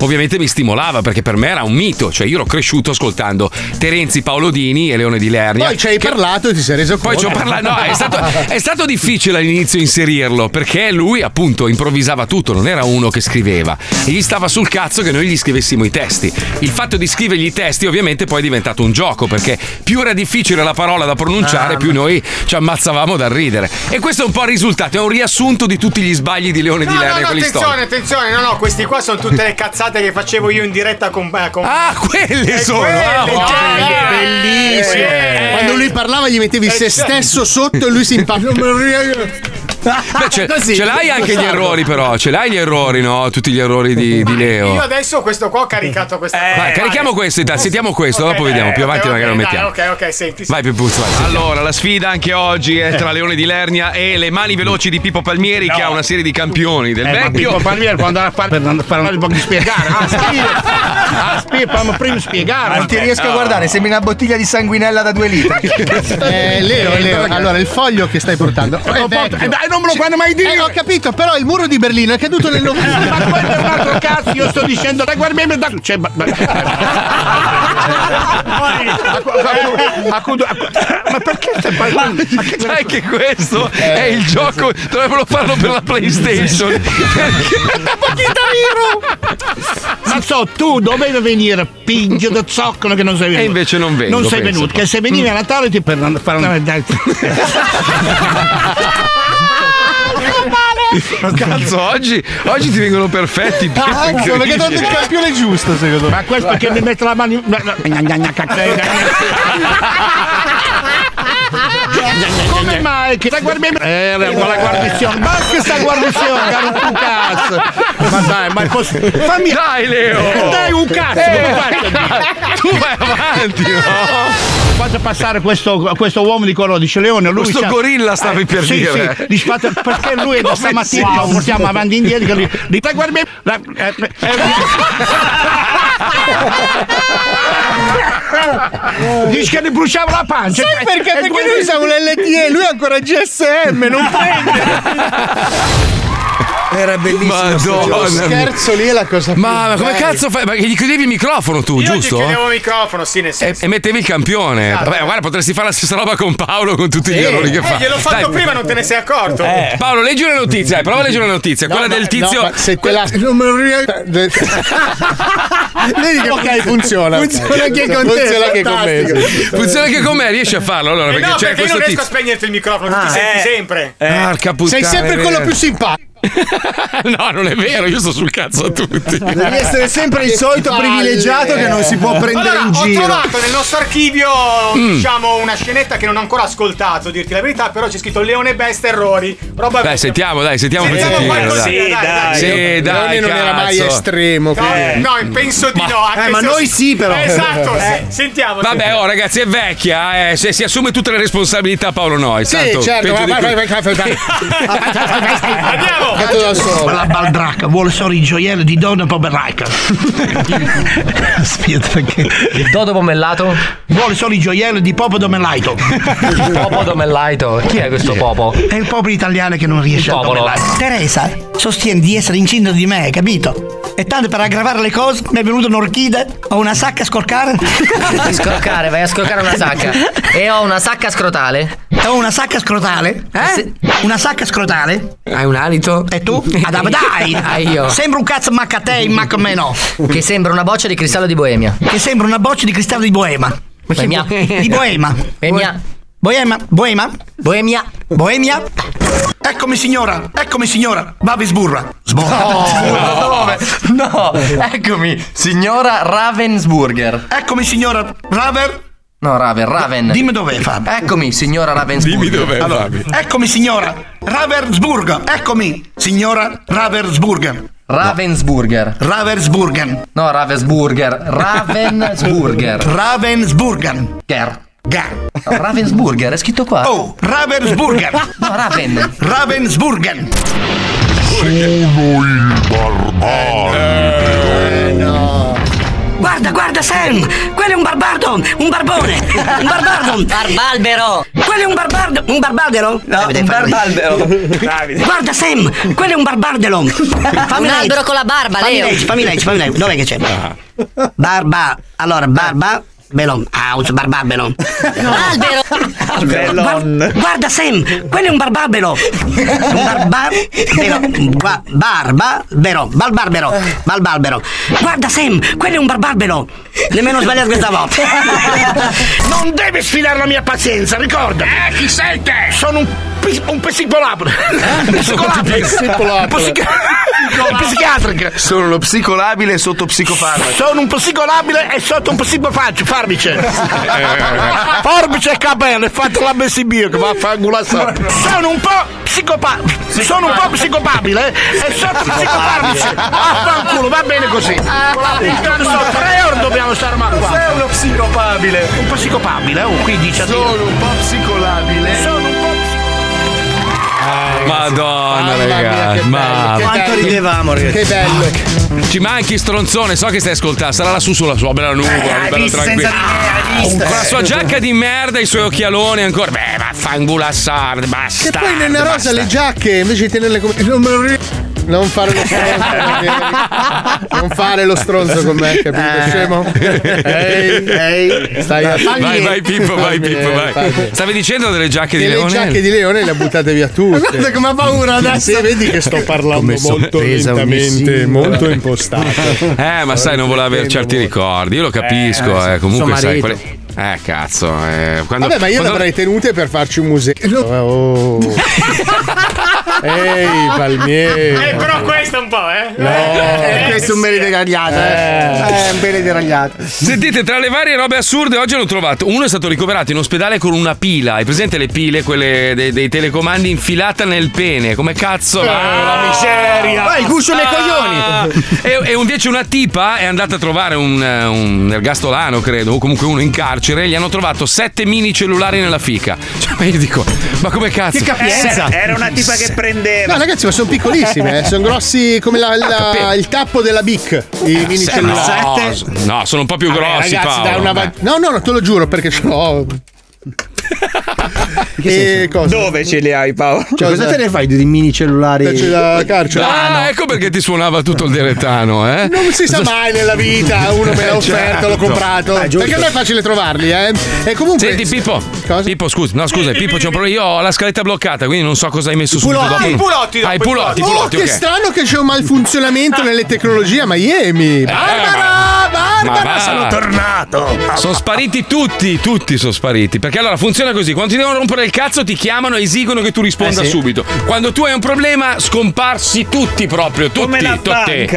ovviamente mi stimolava perché per me era un mito. Cioè, io ero cresciuto ascoltando Terenzi, Paolo Dini e Leone di Lernia. Poi ci hai che- parlato e ti sei reso Poi conto. ci ho parlato, no, è stato, è stato difficile all'inizio inserirlo perché lui appunto improvvisava tutto, non era uno che scriveva e gli stava sul cazzo che noi gli scrivessimo i testi. Il fatto di scrivergli i testi ovviamente poi è diventato un gioco perché più era difficile la parola da pronunciare Ah, più noi ci ammazzavamo dal ridere. E questo è un po' il risultato, è un riassunto di tutti gli sbagli di Leone di No, no, Lernia, no, quelli attenzione, attenzione, no, no, questi qua sono tutte le cazzate che facevo io in diretta con. eh, con Ah, quelle Eh, sono! quelle, Ah, ok. cioè, Bellissimo. eh, Quando lui parlava gli mettevi se stesso sotto e lui si impara. Beh, ce, Così. ce l'hai anche gli errori però, ce l'hai gli errori, no? Tutti gli errori di, di Leo. Io adesso questo qua ho caricato questa cosa. Vai, carichiamo questo, intanto, sentiamo questo, Ok, dopo vediamo. Più ok, avanti ok, magari lo dai, mettiamo. Ok, ok, senti. Vai Pipuzzo, vai. Allora, la sfida anche oggi è tra Leone di Lernia e le mani veloci di Pippo Palmieri che ha una serie di campioni del Eh, vecchio. Pippo Palmieri quando andava a fare per non fare un po' di spiegare. Ah, spiega. Ah, spiega, fammi prima spiegare. Non ti riesco a guardare, sembri una bottiglia di sanguinella da due litri. Eh, Leo, Leo, allora il foglio che stai portando. È porto- eh, non me lo fanno mai dire. Eh, ho capito, però il muro di Berlino è caduto nel Eh, ma quello è un altro cazzo, io sto dicendo, dai, guarda me da. Cioè, ma, ma, ma perché stai parlando? Ma Sai che questo è il gioco, dovrebbero farlo per la PlayStation. Ma so, tu dovevi venire, pingio da zoccolo che non sei venuto. E invece non vengo, Non sei venuto, un po'. che se venivi a Natale ti per fare una. Cazzo, oggi, oggi ti vengono perfetti. Pippo, Cazzo, perché hai dato il campione giusto, secondo me. Ma questo che mi mette la mano in... Come mai? Che la guardia... Eh, la la guarnizione. Ma che sta guarnizione, caro tu cazzo. Ma dai, ma è possibile. Fammi... Dai, Leo. Dai un cazzo, Eh, tu vai avanti, no? Faccio passare questo, questo uomo di colore, dice Leone. Lui Questo c'ha- gorilla stavi per sì, dire. Sì, dice, fate- perché lui da Come stamattina lo portiamo avanti e indietro. Di te guardi. la- eh, eh, Dice che gli bruciava la pancia. Sai perché? Perché noi siamo l'LTE, lui ha ancora GSM, non prende. Era bellissimo. Madonna. Lo scherzo lì è la cosa più Ma, ma come cazzo fai? Ma che gli chiudevi il microfono tu, Io giusto? gli chiudevo il microfono, sì, nel E, senso. e mettevi il campione. Esatto. Vabbè, guarda, potresti fare la stessa roba con Paolo con tutti gli errori che Eh, fa. gliel'ho fatto Dai. prima, non te ne sei accorto. Paolo, leggi una notizia, prova a leggere una notizia. Quella del tizio. se te la. Non me lo ricordo. Vedi che ok, funziona. Funziona anche con te, Funziona anche con me. Funziona anche con me, riesci a farlo allora? Eh Perché no, c'è perché io questo non riesco a tizio. spegnerti il microfono, tu ti Ah, senti eh. sempre. Porca puttana. Sei sempre quello vero. più simpatico. No, non è vero, io sto sul cazzo a tutti. Devi essere sempre il solito privilegiato che non si può prendere Allora, in ho giro. trovato nel nostro archivio, Mm. diciamo, una scenetta che non ho ancora ascoltato, dirti la verità, però c'è scritto Leone Besta errori. Roba Dai, sentiamo, dai, sentiamo Sentiamo pezzettino. qualcosina, Dai. dai, dai. Sì, dai, non era mai estremo. No, quindi. no, penso di no. anche eh, ma se ho- noi sì, però. Esatto, Eh. sì. Sentiamo. Vabbè, oh ragazzi, è vecchia, eh, se si assume tutte le responsabilità Paolo Noi. Sì, certo, vai, vai, vai. Andiamo. Fatto da solo. La baldracca vuole solo i gioielli di Donna Pomeraica. Aspetta perché. Il dodo pomellato? Vuole solo i gioielli di Popo Domelaito. Popo domellaito. Chi è questo popo? È il popolo italiano che non riesce Il a domellare. Teresa sostiene di essere incinta di me, capito? E tanto per aggravare le cose mi è venuta un'orchide, ho una sacca a scorcare. A scroccare, vai a scroccare una sacca. E ho una sacca scrotale. Ho una sacca scrotale? Eh? Una sacca scrotale? Hai un alito? E tu? Dai, dai! Ah, io. Sembra un cazzo macca a te, macca a me no. Che sembra una boccia di cristallo di Boemia. Che sembra una boccia di cristallo di Boema. Boemia. Di Boema. Boemia. Boema. Boema. Boemia. Boemia. Eccomi signora, eccomi signora. Babi sburra. Sburra. Dove? No, eccomi, signora Ravensburger. Eccomi signora Raver. No, Raven, Raven. Dimmi dov'è Fabio. Eccomi, signora Ravensburger. Dimmi dov'è, Allora, Fabio. eccomi signora Ravensburger. Eccomi signora Ravensburger. Ravensburger. Ravensburger. No, Ravensburger. Ravensburger. Ravensburger. Ger. Gar. Ravensburger, è scritto qua. Oh, Ravensburger. No, Raven. Ravensburger. Sono il barbaro. Guarda, guarda Sam, quello è un barbardo, un barbone, un barbardo. Barbalbero! Quello è un barbardo, un barbardero? No, un barbalbero. Guarda Sam, quello è un barbardelo. Fammi Un legge. albero con la barba, fammi Leo. legge, fammi legge, fammi legge. Dov'è che c'è? Barba, allora barba, belon, house, barbabelo. Albero! Guarda, guarda Sam, quello è un barbabelo. Un barbabero. Gua- barba, vero, balbarbero, balbarbero. Guarda Sam, quello è un barbarbero. Nemmeno sbagliato questa volta. Non devi sfidare la mia pazienza, ricorda. Eh, chi sei te? Sono un, un psicolabile. Un psicolabile. Un psichi- un psichiatrico. Sono lo psicolabile sotto psicofarmaco. Sono un psicolabile e sotto un psicofarmaco, farbice. Forbice e capello, fatto la BCB che va a fare. Sono un po' psicopa... Sono un po' psicopabile e sotto psicofarbice. Affanculo, va bene così. Sono tre ore dobbiamo stare ma qua. Sei uno psicopabile. Un po' psicopabile, oh, qui dice Sono un po' psicolabile. Sono un po' Madonna, Mamma mia, ragazzi. che Ma bello, che Quanto bello. ridevamo, ragazzi. Che bello. ci manchi stronzone, so che stai ascoltando. Sarà lassù sulla sua bella nuvola, hai bello tranquillo. senza visto? Con la sua giacca di merda i suoi occhialoni ancora. Beh, vaffanculo assard, Che basta. poi Nena Rosa basta. le giacche invece di tenerle come. Non me lo ri- Non fare lo stronzo. non fare lo stronzo con me, capito? Scemo? Ehi, ehi, stai a Vai, vai, Pippo, vai, Pippo, vai. Stavi dicendo delle giacche di Che le leone? giacche di leone le ha buttate via tutte. Guarda come ha paura adesso. Sì, vedi che sto parlando molto lentamente, molto impostato. Eh, ma sai, non voleva avere certi ricordi. Io lo capisco, eh. Comunque, suo sai. quelle- Eh, cazzo. Eh, quando, Vabbè, ma io quando- l'avrei tenute per farci un museo. Oh. Ehi, Palmieri. Eh, però questo è un po', eh. No. Eh, questo è un bene deragliato, eh. È un bene deragliato. Sentite, tra le varie robe assurde, oggi hanno trovato. Uno è stato ricoverato in ospedale con una pila. Hai presente le pile, quelle dei, dei telecomandi infilata nel pene? Come cazzo va? la miseria. Vai, il guscio nei coglioni. Ah! E, e invece una tipa è andata a trovare un, eh, un ergastolano, credo, o comunque uno in carcere. E gli hanno trovato sette mini cellulari nella fica. Cioè, ma io dico, ma come cazzo? Che capienza. Era una tipa che prendeva. No, ragazzi, ma sono piccolissime, eh. sono grossi come la- la- il tappo della Bic. I mini Se- cellulari. no, no, sono un po' più Vabbè, grossi, ragazzi, Paolo. una No, no, no, te lo giuro perché ce l'ho. E cosa? Dove ce li hai, Paolo? Cioè, cosa te ne fai di mini cellulari? C'è da carcere. Ah, ecco perché ti suonava tutto il direttano, eh? Non si sa mai nella vita, uno me l'ha offerto, l'ho Certo. comprato. Eh. Perché non è facile trovarli, eh? E comunque. Senti Pippo, Pippo scusa, no scusa Pippo c'è un problema, io ho la scaletta bloccata quindi non so cosa hai messo pulotti. dopo. I pulotti Ah, i pulotti, Oh, pulotti, che ok. strano che c'è un malfunzionamento nelle tecnologie a Miami. Barbara! Barbara! Ma sono tornato! Sono spariti tutti, tutti sono spariti. Perché allora funziona così: quando ti devono rompere il cazzo, ti chiamano e esigono che tu risponda Eh sì. subito. Quando tu hai un problema, scomparsi tutti proprio. Tutti, Come la tutti.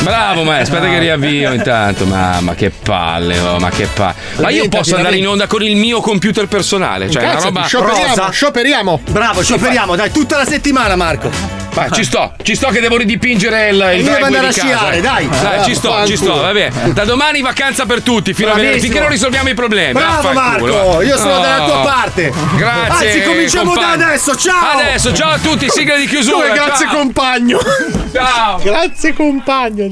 Bravo, ma aspetta che riavvio intanto. Mamma, che palle, oh, ma che palle. Ma io posso andare in onda con il mio computer personale. Cioè, una Cazzo, roba. scioperiamo, scioperiamo. Bravo, scioperiamo, dai, tutta la settimana, Marco. Vai, ci sto, ci sto che devo ridipingere il, il devo andare a sciare, dai. Dai, ci sto, ci sto, Fanculo. vabbè. Da domani vacanza per tutti, fino a venerdì, finché non risolviamo i problemi. Bravo Marco, va. io sono dalla tua Oh. Parte. Grazie. Anzi, cominciamo compagni. da adesso, ciao. Adesso, ciao a tutti, sigla di chiusura. Come grazie ciao. compagno. Ciao. Grazie compagno.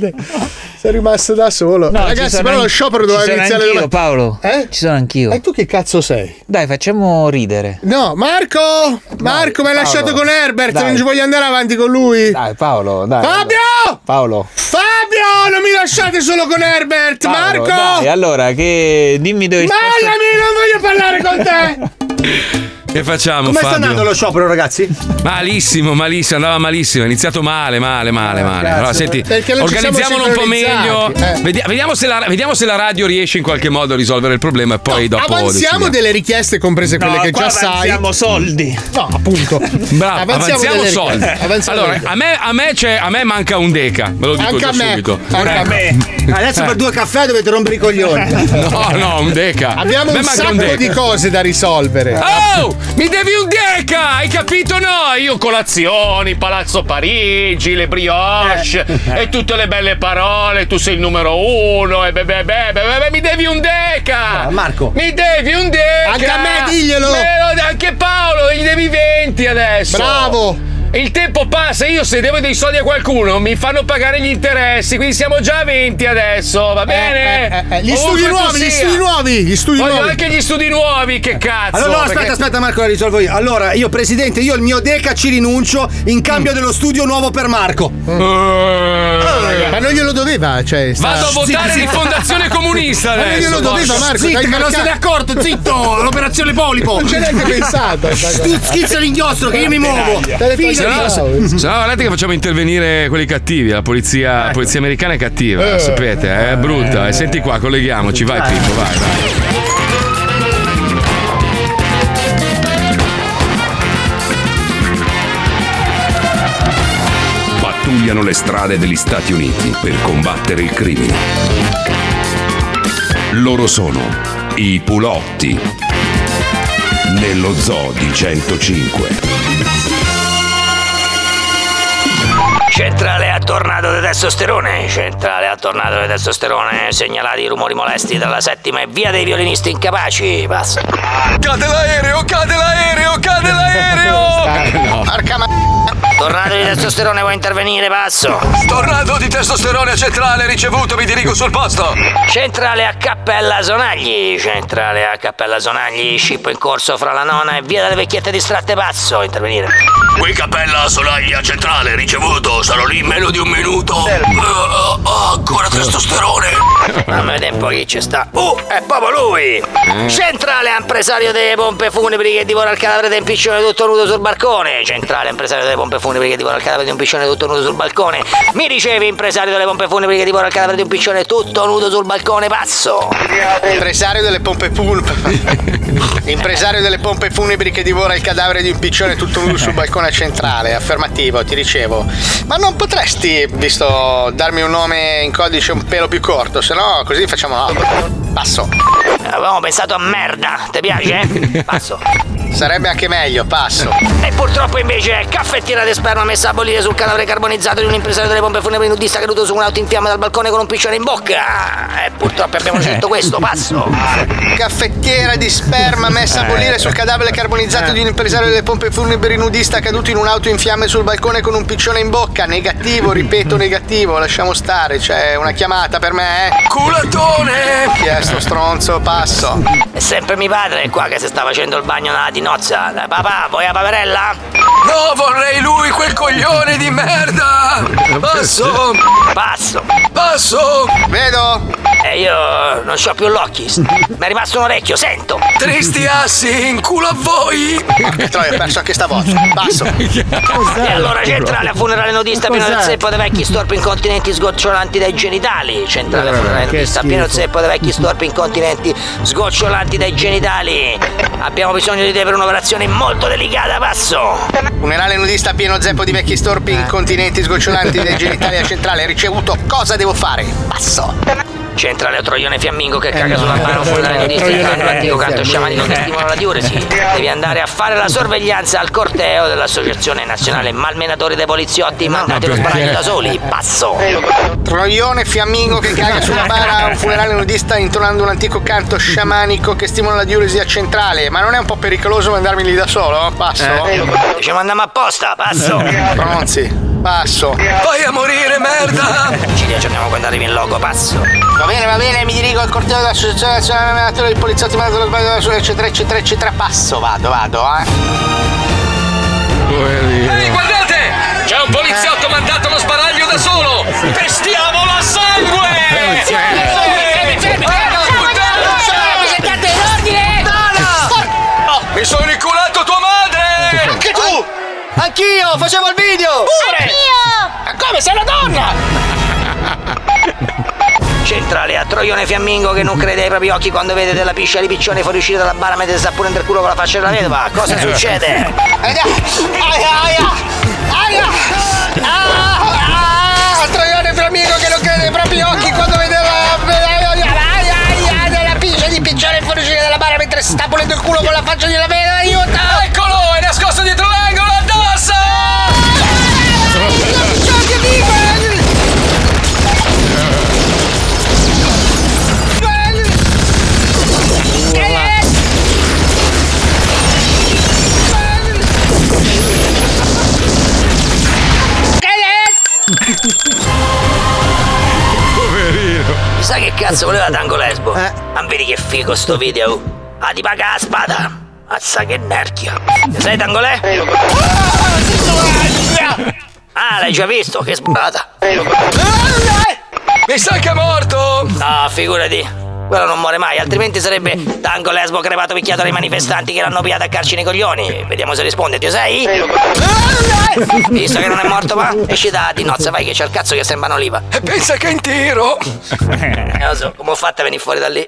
Sei rimasto da solo. No, Ragazzi, però lo sciopero ci doveva iniziare anch'io, domani. Paolo. Eh? Ci sono anch'io. E tu che cazzo sei? Dai, facciamo ridere. No, Marco! Marco, mi hai lasciato con Herbert, Dai. non ci voglio andare avanti con lui. Dai, Paolo, dai. Fabio! Paolo. Fabio, non mi lasciate solo con Herbert! Paolo, Marco! Dai, allora, che dimmi dove Mollami, non voglio parlare con te! Che facciamo, Come sta Fabio? andando lo sciopero, ragazzi? Malissimo, malissimo, andava malissimo. È iniziato male, male, male, male. cazzo. Allora, senti, organizziamolo un po' meglio. eh. Vedi- Vediamo se, la, vediamo se la radio riesce in qualche modo a risolvere il problema e poi dopo. Avanziamo decidiamo. delle richieste, comprese quelle No, che qua già sai. avanziamo soldi. No, appunto. Bravo, avanziamo, delle soldi. richieste, avanziamo allora, delle a me, a, me c'è- a me manca un deca, ve lo dico Anche già a me, subito. anche a me. Adesso Eh. per due caffè dovete rompere i coglioni. No, no, un deca. Abbiamo A me un manca sacco deca. di cose da risolvere. Oh, mi devi un deca, hai capito? No, io colazioni, Palazzo Parigi, le brioche e tutte le belle parole, tu sei il numero uno e beh, beh, beh, beh, beh, mi devi un deca. Marco. Mi devi un deca. Anche a me diglielo. Me lo- anche Paolo, gli devi 20 adesso. Bravo. Il tempo passa, io se devo dei soldi a qualcuno mi fanno pagare gli interessi, quindi siamo già a 20 adesso, va bene? eh, eh, gli Ovunque studi tu nuovi, gli studi nuovi, gli studi Voglio nuovi. anche gli studi nuovi, che cazzo? Allora, no, aspetta, perché- aspetta, Marco, la risolvo io. Allora, io, presidente, io il mio deca ci rinuncio in cambio dello studio nuovo per Marco. Ma non glielo doveva, cioè. sta- Vado a votare Zitto, di zitto. fondazione comunista Ma non adesso. glielo doveva, Marco. Zitto, che non marca- se ne è accorto, zitto! L'operazione polipo! Non c'è neanche pensato. Schizza l'inchiostro che io mi muovo! Fai Se no, se- se no, guardate che facciamo intervenire quelli cattivi. La polizia, la polizia americana è cattiva, Eh. sapete, è brutta. E senti qua, colleghiamoci, vai Pippo, vai, vai. Pattugliano le strade degli Stati Uniti per combattere il crimine. Loro sono i Pulotti. Nello zoo di 105. Centrale a tornado di testosterone, centrale a tornado di testosterone, segnalati rumori molesti dalla settima e via dei violinisti incapaci, passa. Cade l'aereo, cade l'aereo, cade l'aereo! Porca ma... Tornado di testosterone vuoi intervenire, passo. Tornado di testosterone centrale ricevuto, mi dirigo sul posto. Centrale a Cappella Sonagli, centrale a Cappella Sonagli, scippo in corso fra la nona e via delle vecchiette distratte, passo, intervenire. Qui Cappella Sonaglia centrale ricevuto, sarò lì in meno di un minuto. Uh, uh, ancora testosterone. Fammi vedere un po' chi ci sta. Uh, è proprio lui! Centrale impresario delle pompe funebri che divora il cadavere un piccione tutto nudo sul balcone. Centrale impresario delle pompe funebri che divora il cadavere di un piccione tutto nudo sul balcone. Mi ricevi impresario delle pompe funebri che divora il cadavere di un piccione tutto nudo sul balcone, passo! Impresario delle pompe funebri. Impresario delle pompe funebri che divora il cadavere di un piccione tutto nudo sul balcone centrale. Affermativo, ti ricevo. Ma non potresti, visto, darmi un nome in codice un pelo più corto, se no così facciamo no. Passo. Avevamo pensato a merda, ti piace? Passo. Sarebbe anche meglio, passo. E purtroppo invece caffettiera di sperma messa a bollire sul cadavere carbonizzato di un impresario delle pompe funebri nudista caduto su un'auto in fiamme dal balcone con un piccione in bocca. E purtroppo abbiamo scelto questo, passo. Caffettiera di sperma messa a bollire sul cadavere carbonizzato di un impresario delle pompe funebri nudista caduto in un'auto in fiamme sul balcone con un piccione in bocca. Negativo, ripeto, negativo. Lasciamo stare, c'è una chiamata per me, eh? Culatone! Chi è sto stronzo? Passo. È sempre mio padre qua che si sta facendo il bagno nella nozza. Dai, papà, vuoi la paperella? No, vorrei lui, quel coglione di merda! Passo! Passo! Passo! Vedo! E io non c'ho più l'occhio. Mi è rimasto un orecchio, sento! Tristi assi, in culo a voi! Che troia, ho perso anche sta voce. Passo. E allora centrale a funerale nudista pieno del zeppo dei vecchi storpi incontinenti sgocciolanti dai genitali. Centrale a funerale nudista pieno del zeppo dei vecchi storpi incontinenti sgocciolanti dai genitali. Abbiamo bisogno di te per un'operazione molto delicata, passo! Funerale nudista pieno zeppo di vecchi storpi incontinenti sgocciolanti dai genitali a centrale. Ricevuto, cosa devo fare? Passo. Centrale a troione fiammingo che caga sulla bara un funerale nudista entrando l'antico canto sciamanico che stimola la diuresi. Devi andare a fare la sorveglianza al corteo dell'Associazione Nazionale Malmenatori dei Poliziotti mandati allo sbaraglio da soli. Passo! Troione fiammingo che caga sulla bara a un funerale nudista intonando un antico canto sciamanico che stimola la diuresi a centrale. Ma non è un po' pericoloso mandarmi lì da solo? Passo. Ci mandiamo apposta, passo! Pronzi. Passo. Vai a morire, merda! Ci riaggiorniamo quando arrivi in logo, passo! Va bene, va bene, mi dirigo al corteo dell'Associazione Nazionale Allenatore dei Poliziotti mandato allo sbaglio da solo, eccetera, eccetera, eccetera. Passo, vado, vado, eh. Ehi, guardate! C'è un poliziotto mandato allo sbaraglio da solo! Pestiamolo a sangue! Anch'io, facevo il video! Ma come sei una donna? Centrale a Troione Fiammingo che non crede ai propri occhi quando vede della piscia di piccione fuoriuscire dalla bara mentre sta pure il culo con la faccia della vedova. Cosa succede? Aia! Aia! Aia! Ah! Troione Flamingo che non crede ai propri occhi quando vede la... Aia! Aia! Della piscia di piccione fuoriuscire dalla bara mentre sta pulendo il culo con la faccia della vedova. Aiuto! Eccolo! È nascosto dietro l'angolo! Chissà che cazzo voleva Tango Lesbo? Ma vedi che figo sto video? Ah, ti paga la spada! Azza che nerchia! Ne sai Tangolè? Ah, l'hai già visto? Che sbata! Mi sa che è morto! No, figurati! Quello non muore mai, altrimenti sarebbe Tango Lesbo crepato picchiato dai manifestanti che l'hanno pigliato a calci nei coglioni. Vediamo se risponde, ti sei? Visto che non è morto, va? Esci da di nozze, vai che c'è il cazzo che sembra un'oliva. E pensa che è in tiro! Eh, lo so, come ho fatto a venire fuori da lì?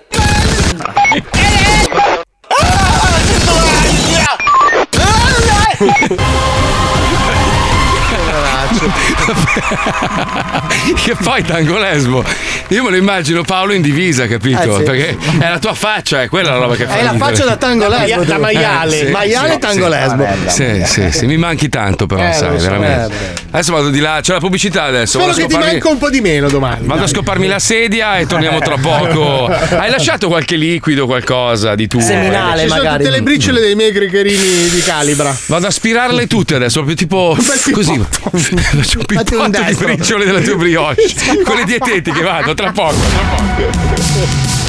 che poi tango lesbo. Io me lo immagino Paolo in divisa, capito? Eh, sì. Perché è la tua faccia, è quella la roba che fa. È la faccia da tango lesbo, da maiale. Maiale tango lesbo. Sì, sì, sì, mi manchi tanto però, Eh, sai, so, veramente. eh, Adesso vado di là, c'è la pubblicità adesso. Spero che ti manca un po' di meno domani. Vado a scoparmi la sedia e torniamo tra poco. Hai lasciato qualche liquido, qualcosa di tuo? Ci sono tutte le briciole dei miei gricherini di calibra. Vado a aspirarle tutte adesso, proprio tipo così. Faccio un pippotto di briciole della tua brioche. Con le dietetiche vado, tra poco, tra poco.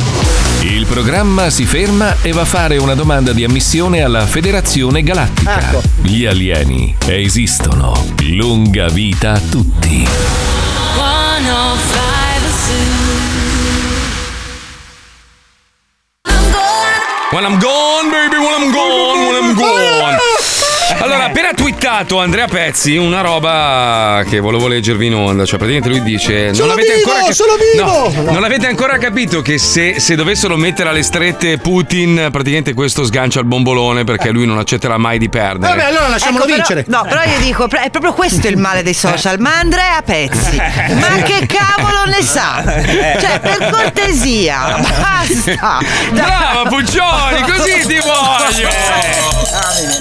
Il programma si ferma e va a fare una domanda di ammissione alla Federazione Galattica. Ecco. Gli alieni esistono. Lunga vita a tutti. 105 When I'm gone, baby, when I'm gone, when I'm gone. Allora, ha appena twittato Andrea Pezzi una roba che volevo leggervi in onda. Cioè, praticamente lui dice: Sono non avete vivo, ancora sono vivo!" No, non avete ancora capito che se, se dovessero mettere alle strette Putin, praticamente questo sgancia il bombolone perché lui non accetterà mai di perdere. Vabbè, allora lasciamolo Ecco, però- vincere. no, però io dico, è proprio questo il male dei social. Ma Andrea Pezzi, ma che cavolo ne sa? Cioè, per cortesia, basta. Brava Puccioni, così ti voglio!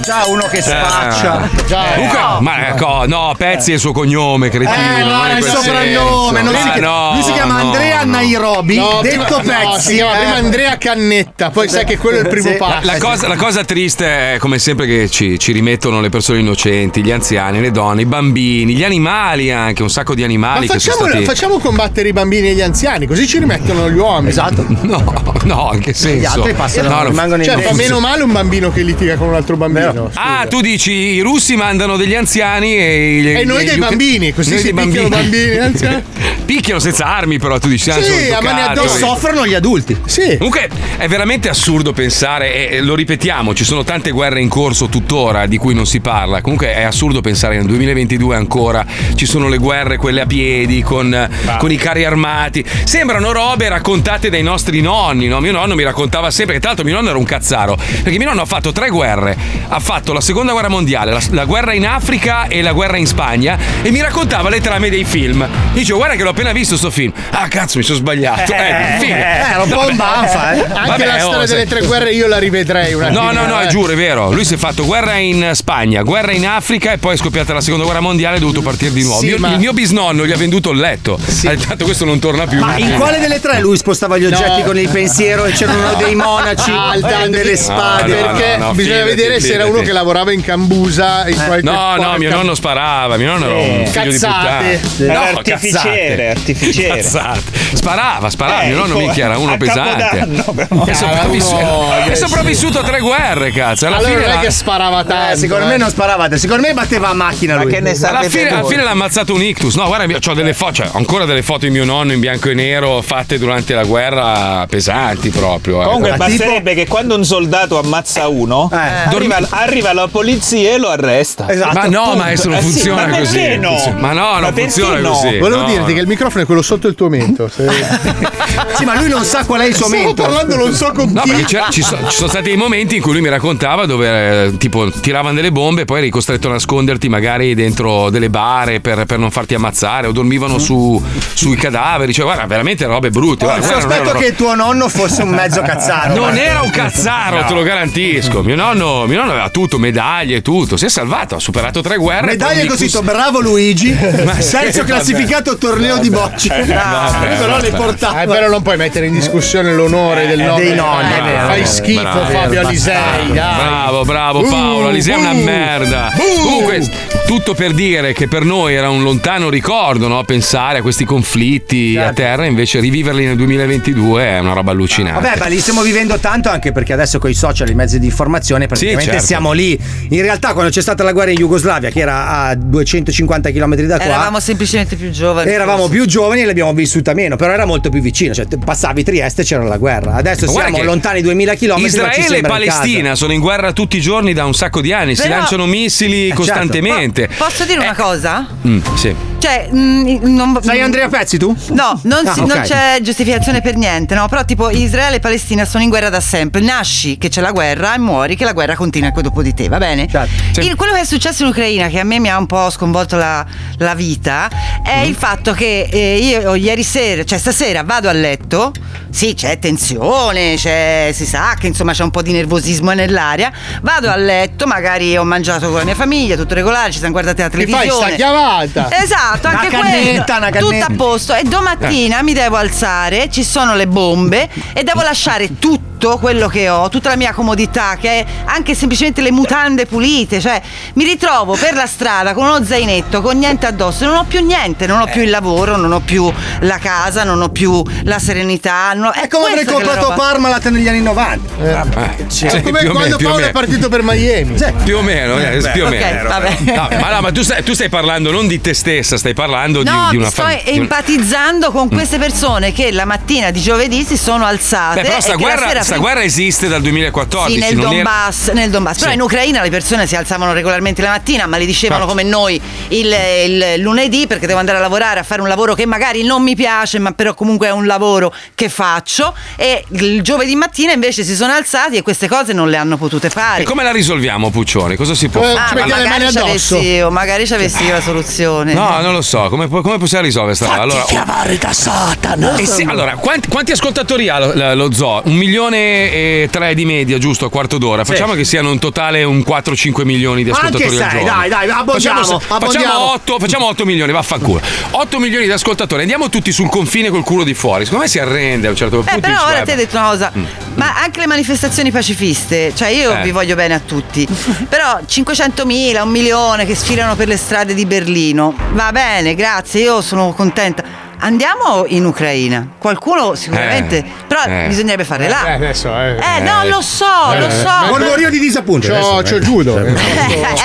Già uno che spara. Faccia. Eh, Comunque, ma ecco, no, Pezzi è il suo cognome, cretino. Eh, no, non è il soprannome. non si Ma chiama- no, lui si chiama no. Andrea Nairobi, No, detto prima- no, Pezzi. si chiama eh. prima Andrea Cannetta, poi sai che quello è il primo Sì. passo. La cosa, la cosa triste è come sempre che ci, ci rimettono le persone innocenti, gli anziani, le donne, i bambini, gli animali anche, un sacco di Ma animali sono facciamo, stati. facciamo combattere i bambini e gli anziani, così ci rimettono gli uomini. Esatto. No, no, in che senso? Gli altri passano, No, no. rimangono in Cioè, fa meno male un bambino che litiga con un altro bambino. Ah, tu dici i russi mandano degli anziani e, gli- E noi dei ucra- bambini, così si picchiano bambini e anziani. Picchiano senza armi, però tu dici ah, Sì, a mani addosso. Soffrono gli adulti. Sì. Comunque è veramente assurdo pensare, e lo ripetiamo, ci sono tante guerre in corso tuttora di cui non si parla. Comunque è assurdo pensare che nel 2022 ancora ci sono le guerre, quelle a piedi, con, con i carri armati. Sembrano robe raccontate dai nostri nonni. No? Mio nonno mi raccontava sempre, che tra l'altro mio nonno era un cazzaro, perché mio nonno ha fatto tre guerre. Ha fatto la seconda guerra mondiale, la, la guerra in Africa e la guerra in Spagna e mi raccontava le trame dei film. Dicevo, guarda che l'ho appena visto sto film. Ah, cazzo, mi sono sbagliato. Eh, film. Eh, era un po' un banfa, eh. Anche Vabbè, la storia oh, delle tre guerre io la rivedrei un No, no, no, eh. giuro, è vero. Lui si è fatto guerra in Spagna, guerra in Africa e poi è scoppiata la seconda guerra mondiale e è dovuto partire di nuovo. Sì, Mio- ma- Il mio bisnonno gli ha venduto il letto. Ha detto tanto questo non torna più. Ma in quale delle tre lui spostava gli oggetti No. con il pensiero e c'erano dei monaci, Alta, delle spade? no, perché no, bisogna fidati, vedere se era uno che lavorava in Cambusa in qualche No, no, mio nonno sparava, mio nonno era un figlio di Cazzate. puttana. Era No, artificiere, cazzate. artificiere. Cazzate. Sparava, sparava, Eh, mio nonno tipo, minchia era uno a pesante. Capodanno, però. È sopravvissuto, è sopravvissuto a tre guerre, cazzo. Alla Allora fine non è che sparava tanto. Eh, secondo me non sparavate, secondo me batteva a macchina Ma lui. che ne alla fine, alla fine l'ha ammazzato un ictus. No, guarda, ho delle foto, cioè, ho ancora delle foto di mio nonno in bianco e nero fatte durante la guerra pesanti proprio. eh. Comunque Ma basterebbe che quando un soldato ammazza uno, Eh. arriva, arriva la polizia e lo arresta. Esatto. Ma no, Punto. maestro, non Eh sì, funziona ma così. perché no? Ma no, non funziona no? così. Volevo No, dirti no. che il microfono è quello sotto il tuo mento. Se... Sì, ma lui non sa qual è il suo Stavo mento. parlando non so con No, chi. ci, so- ci sono stati dei momenti in cui lui mi raccontava dove eh, tipo tiravano delle bombe e poi eri costretto a nasconderti magari dentro delle bare per, per non farti ammazzare o dormivano su, sui cadaveri. Cioè, guarda, veramente robe brutte. Guarda, guarda, non Sospetto erano- che tuo nonno fosse un mezzo cazzaro. Non guarda. era un cazzaro, No. te lo garantisco. Mio nonno, mio nonno aveva tutto, medaglie e tutto. Si è salvato, ha superato tre guerre. Un così, bravo Luigi. Ma sì, Terzo vabbè. classificato torneo di bocce. vabbè, però le vabbè. portava. Eh, però non puoi mettere in discussione l'onore del Eh, nonno. dei nonni, Eh, vero, Fai schifo, Bravo, Fabio. Alisei. Bravo, bravo Paolo. Alisei è una merda. Comunque, tutto per dire che per noi era un lontano ricordo, no? Pensare a questi conflitti a terra, invece riviverli nel 2022 è una roba allucinante. Vabbè, ma li stiamo vivendo tanto anche perché adesso con i social, i mezzi di informazione, praticamente certo. siamo lì. In realtà, quando c'è stata la guerra in Jugoslavia, che era a 250 km da qua, Eravamo semplicemente più giovani. Eravamo forse. più giovani e l'abbiamo vissuta meno, però era molto più vicino. Cioè, passavi Trieste e c'era la guerra. Adesso siamo lontani 2000 km. Israele e Palestina sono in guerra tutti i giorni da un sacco di anni, si Però- lanciano missili certo. costantemente. Posso dire una cosa? Mm, sì. Cioè, mm, non, Sei Andrea Pezzi tu? No, non, Ah, si- ok. non c'è giustificazione per niente, no? Però tipo Israele e Palestina sono in guerra da sempre. Nasci che c'è la guerra e muori che la guerra continua dopo di te, va bene? Certo. Il- quello che è successo in Ucraina, che a me mi ha un po' sconvolto la, la vita, è Mm. il fatto che eh, io ieri sera, cioè stasera vado a letto, sì, c'è tensione, c'è, si sa che insomma c'è un po' di nervosismo nell'aria. Vado a letto, magari ho mangiato con la mia famiglia, tutto regolare, ci siamo guardati la Ti fai televisione. sta chiamata. Esatto, Una anche cannetta, una quello. cannetta. Tutto a posto. E domattina mi devo alzare, ci sono le bombe e devo lasciare tutto quello che ho, tutta la mia comodità, che è anche semplicemente le mutande pulite. Cioè, mi ritrovo per la strada con uno zainetto, con niente addosso, non ho più niente, non ho più il lavoro, non ho più la casa, non ho più la serenità. non ho- È come è la comprato roba. Parmalat negli anni 90. Eh, sì, È come quando meno, Paolo è partito per Miami. Più o meno, eh, più o meno. vabbè. No, ma no, ma tu stai, tu stai parlando non di te stessa, stai parlando di, No, di una mi sto di empatizzando con queste persone che la mattina di giovedì si sono alzate. Beh, però sta e guerra, sta prima- guerra esiste dal 2014. Sì, nel non era- Donbass, nel Donbass. Però Sì. in Ucraina le persone si alzavano regolarmente la mattina, ma le dicevano Certo. come noi il, il lunedì perché devo andare a lavorare, a fare un lavoro che magari non mi piace, ma però comunque è un lavoro che faccio. E il giovedì mattina invece si sono alzati e queste cose non le hanno potute fare. E come la risolviamo, Puccioni? Cosa si può Eh, fare? Ah, ma magari ci avessi io, magari ci avessi io la soluzione. No, non lo so, come, come possiamo risolvere sta roba? Allora, chiamare da Satana. eh sì, allora, quanti, quanti ascoltatori ha lo, lo zoo? Un milione e 3 di media, giusto? A quarto d'ora. Facciamo che siano in totale un 4-5 milioni di anche ascoltatori sei, giorno. dai, dai, abbondiamo, facciamo, abbondiamo. facciamo 8, facciamo 8 milioni, vaffanculo. 8 milioni di ascoltatori. Andiamo tutti sul confine col culo di fuori. Secondo me si arrende a un certo punto. Eh, però ora "Vabbè". ti hai detto una cosa, ma anche le manifestazioni pacifiste, cioè io Eh. vi voglio bene a tutti, però 500.000, un milione che sfilano per le strade di Berlino, va bene, grazie, io sono contenta. Andiamo in Ucraina, qualcuno sicuramente, Eh. però Eh. bisognerebbe fare là. Eh, adesso, eh. Eh, no, lo so, lo so. Mormorio di disappunto. C'ho, c'ho eh.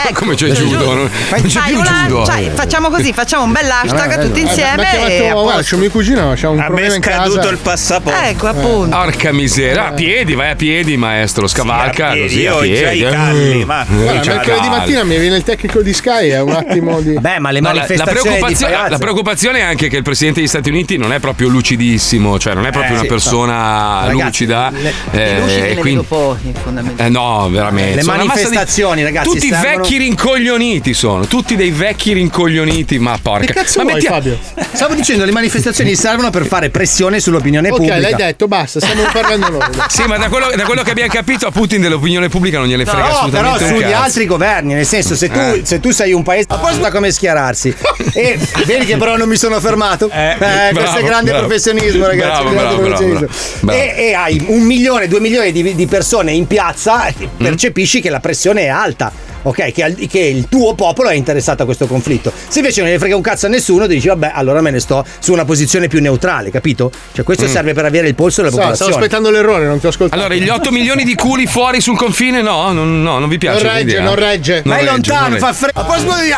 Eh, Come c'è judo? Non non c'è più cioè, facciamo così, facciamo un bel hashtag tutti insieme. Guarda, c'è mio cugino, c'ha un A me problema è in scaduto casa. il passaporto. Ecco, appunto. Porca miseria, a piedi, vai a piedi, maestro, scavalca. a piedi, così, io ho già i eh. calli, ma- Eh, mercoledì mattina mi viene il tecnico di Sky, è un attimo di. Beh, ma le No, la, la preoccupazio- la preoccupazione è anche che il presidente degli Stati Uniti non è proprio lucidissimo, cioè non è proprio Eh, una sì, persona Ragazzi, lucida. le- eh, ne quindi- pochi, fondamentalmente. eh, no, veramente. Le Sono massa di- manifestazioni, ragazzi, Tutti servono- vecchi rincoglioniti sono, tutti dei vecchi rincoglioniti, ma porca. Che cazzo ma vuoi, mettia- Fabio? Stavo dicendo, le manifestazioni servono per fare pressione sull'opinione Ok, pubblica. l'hai detto, basta, stiamo parlando noi. Sì, ma da quello, da quello che abbiamo capito a Putin dell'opinione pubblica non gliene frega No, però assolutamente un sugli cazzo. altri governi, nel senso, se tu, Eh. se tu sei un paese apposta come schierarsi, e vedi che però non mi sono fermato. Eh, questo bravo, è grande bravo. professionismo, ragazzi. Bravo, grande professionismo. bravo. E, e hai un milione, due milioni di, di persone in piazza, e Mm. percepisci che la pressione è alta. Ok, che, che il tuo popolo è interessato a questo conflitto. Se invece non ne frega un cazzo a nessuno, dici, vabbè, allora me ne sto su una posizione più neutrale, capito? Cioè, questo Mm. serve per avere il polso della So, stavo popolazione. aspettando l'errore, non ti ho ascoltato. Allora, gli 8 milioni di culi fuori sul confine, no, non, no, non vi piace. Non regge, l'idea? non regge. Non Vai regge, lontano, non regge. fa freddo. A proposito di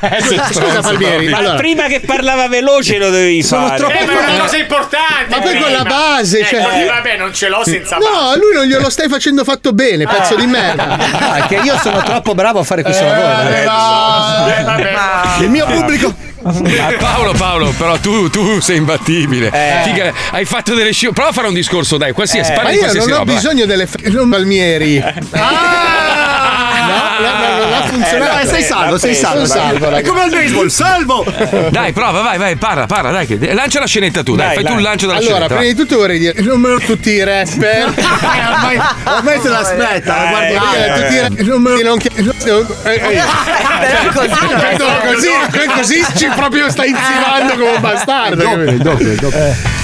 vai, stai- Scusa, Palmieri. Ma allora- prima che parlava veloce lo dovevi Sono fare. troppo- Eh, ma è una cosa importante. Ma poi con la base, Eh, cioè- poi, vabbè, non ce l'ho senza base. No, a lui non glielo stai facendo fatto bene, pezzo di merda. Ah, che io sono troppo bravo a fare questo lavoro. Eh, ragazzi. eh, vabbè. Il mio pubblico. Ah, Paolo, Paolo, però tu, tu sei imbattibile. Figa, hai fatto delle sci. Prova a fare un discorso, dai, qualsiasi. Ma parla di io non ho roba. bisogno delle f- non Palmieri. No, no, no, non ha funzionato. Eh, sei salvo, sei salvo. salvo, È come al baseball, salvo! Dai, prova, vai, vai, parla, parla, dai. che- Lancia la scenetta tu, dai, Dai, fai tu il lancio della Allora, scenetta. prima di tutto vorrei dire, non me lo tutti i rapper. ormai, ormai se l'aspetta, Eh, guardi eh, tutti i rapper, non me lo non eh, eh, eh. Così così, ci proprio stai insinuando come un bastardo. capito?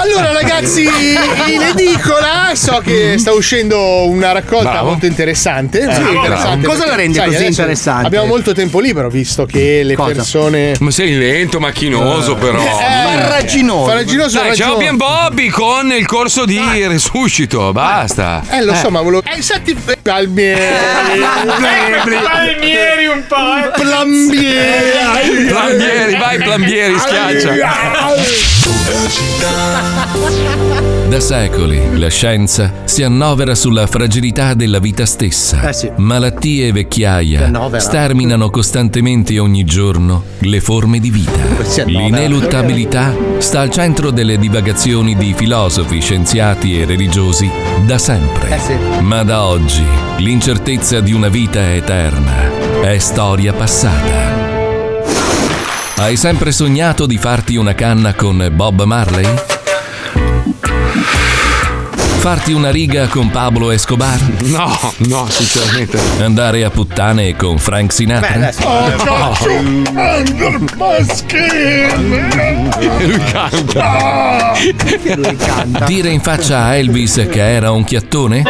Allora ragazzi, in edicola so che sta uscendo una raccolta Bravo. molto interessante. Sì, bravo. interessante Cosa la rende Sai, così interessante? Abbiamo molto tempo libero visto che le Cosa? persone... Ma sei lento, macchinoso, però. Farraginoso. Farraginoso ha Dai, ciao. Bien Bobby con il corso di resuscito, basta. Eh, lo so, ma volevo. Eh, senti, Palmieri. Palmieri un po'. eh. Plambieri. Plambieri, vai Plambieri, schiaccia. Da secoli la scienza si annovera sulla fragilità della vita stessa. Eh sì. Malattie e vecchiaia sterminano costantemente ogni giorno le forme di vita. L'ineluttabilità sta al centro delle divagazioni di filosofi, scienziati e religiosi da sempre. Eh sì. Ma da oggi l'incertezza di una vita eterna è storia passata. Hai sempre sognato di farti una canna con Bob Marley? Farti una riga con Pablo Escobar? No, no, sinceramente. Andare a puttane con Frank Sinatra? E lui canta. Lui canta. Dire in faccia a Elvis che era un chiattone?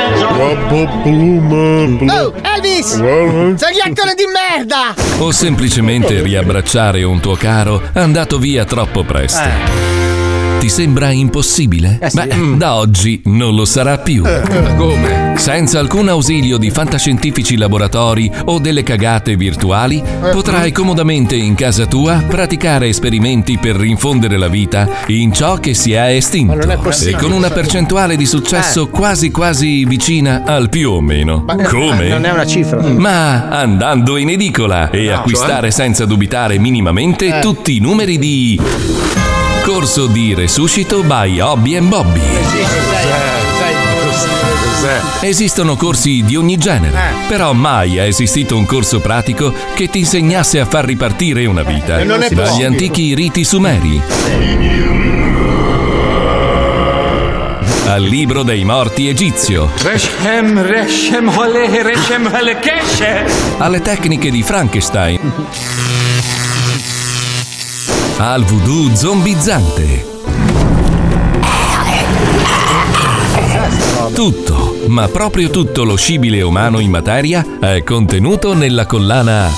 Oh, Elvis! Sei gli attore di merda! O semplicemente riabbracciare un tuo caro andato via troppo presto? Ti sembra impossibile? Eh sì. Beh, da oggi non lo sarà più. Come? Senza alcun ausilio di fantascientifici laboratori o delle cagate virtuali, potrai comodamente in casa tua praticare esperimenti per rinfondere la vita in ciò che si è estinto. E con una percentuale di successo quasi quasi vicina al più o meno. Come? Non è una cifra. Ma andando in edicola e acquistare senza dubitare minimamente tutti i numeri di Corso di Resuscito by Hobby and Bobby. Esistono corsi di ogni genere, però mai è esistito un corso pratico che ti insegnasse a far ripartire una vita. Dagli antichi riti sumeri al libro dei morti egizio, alle tecniche di Frankenstein, al voodoo zombizzante. Tutto, ma proprio tutto lo scibile umano in materia è contenuto nella collana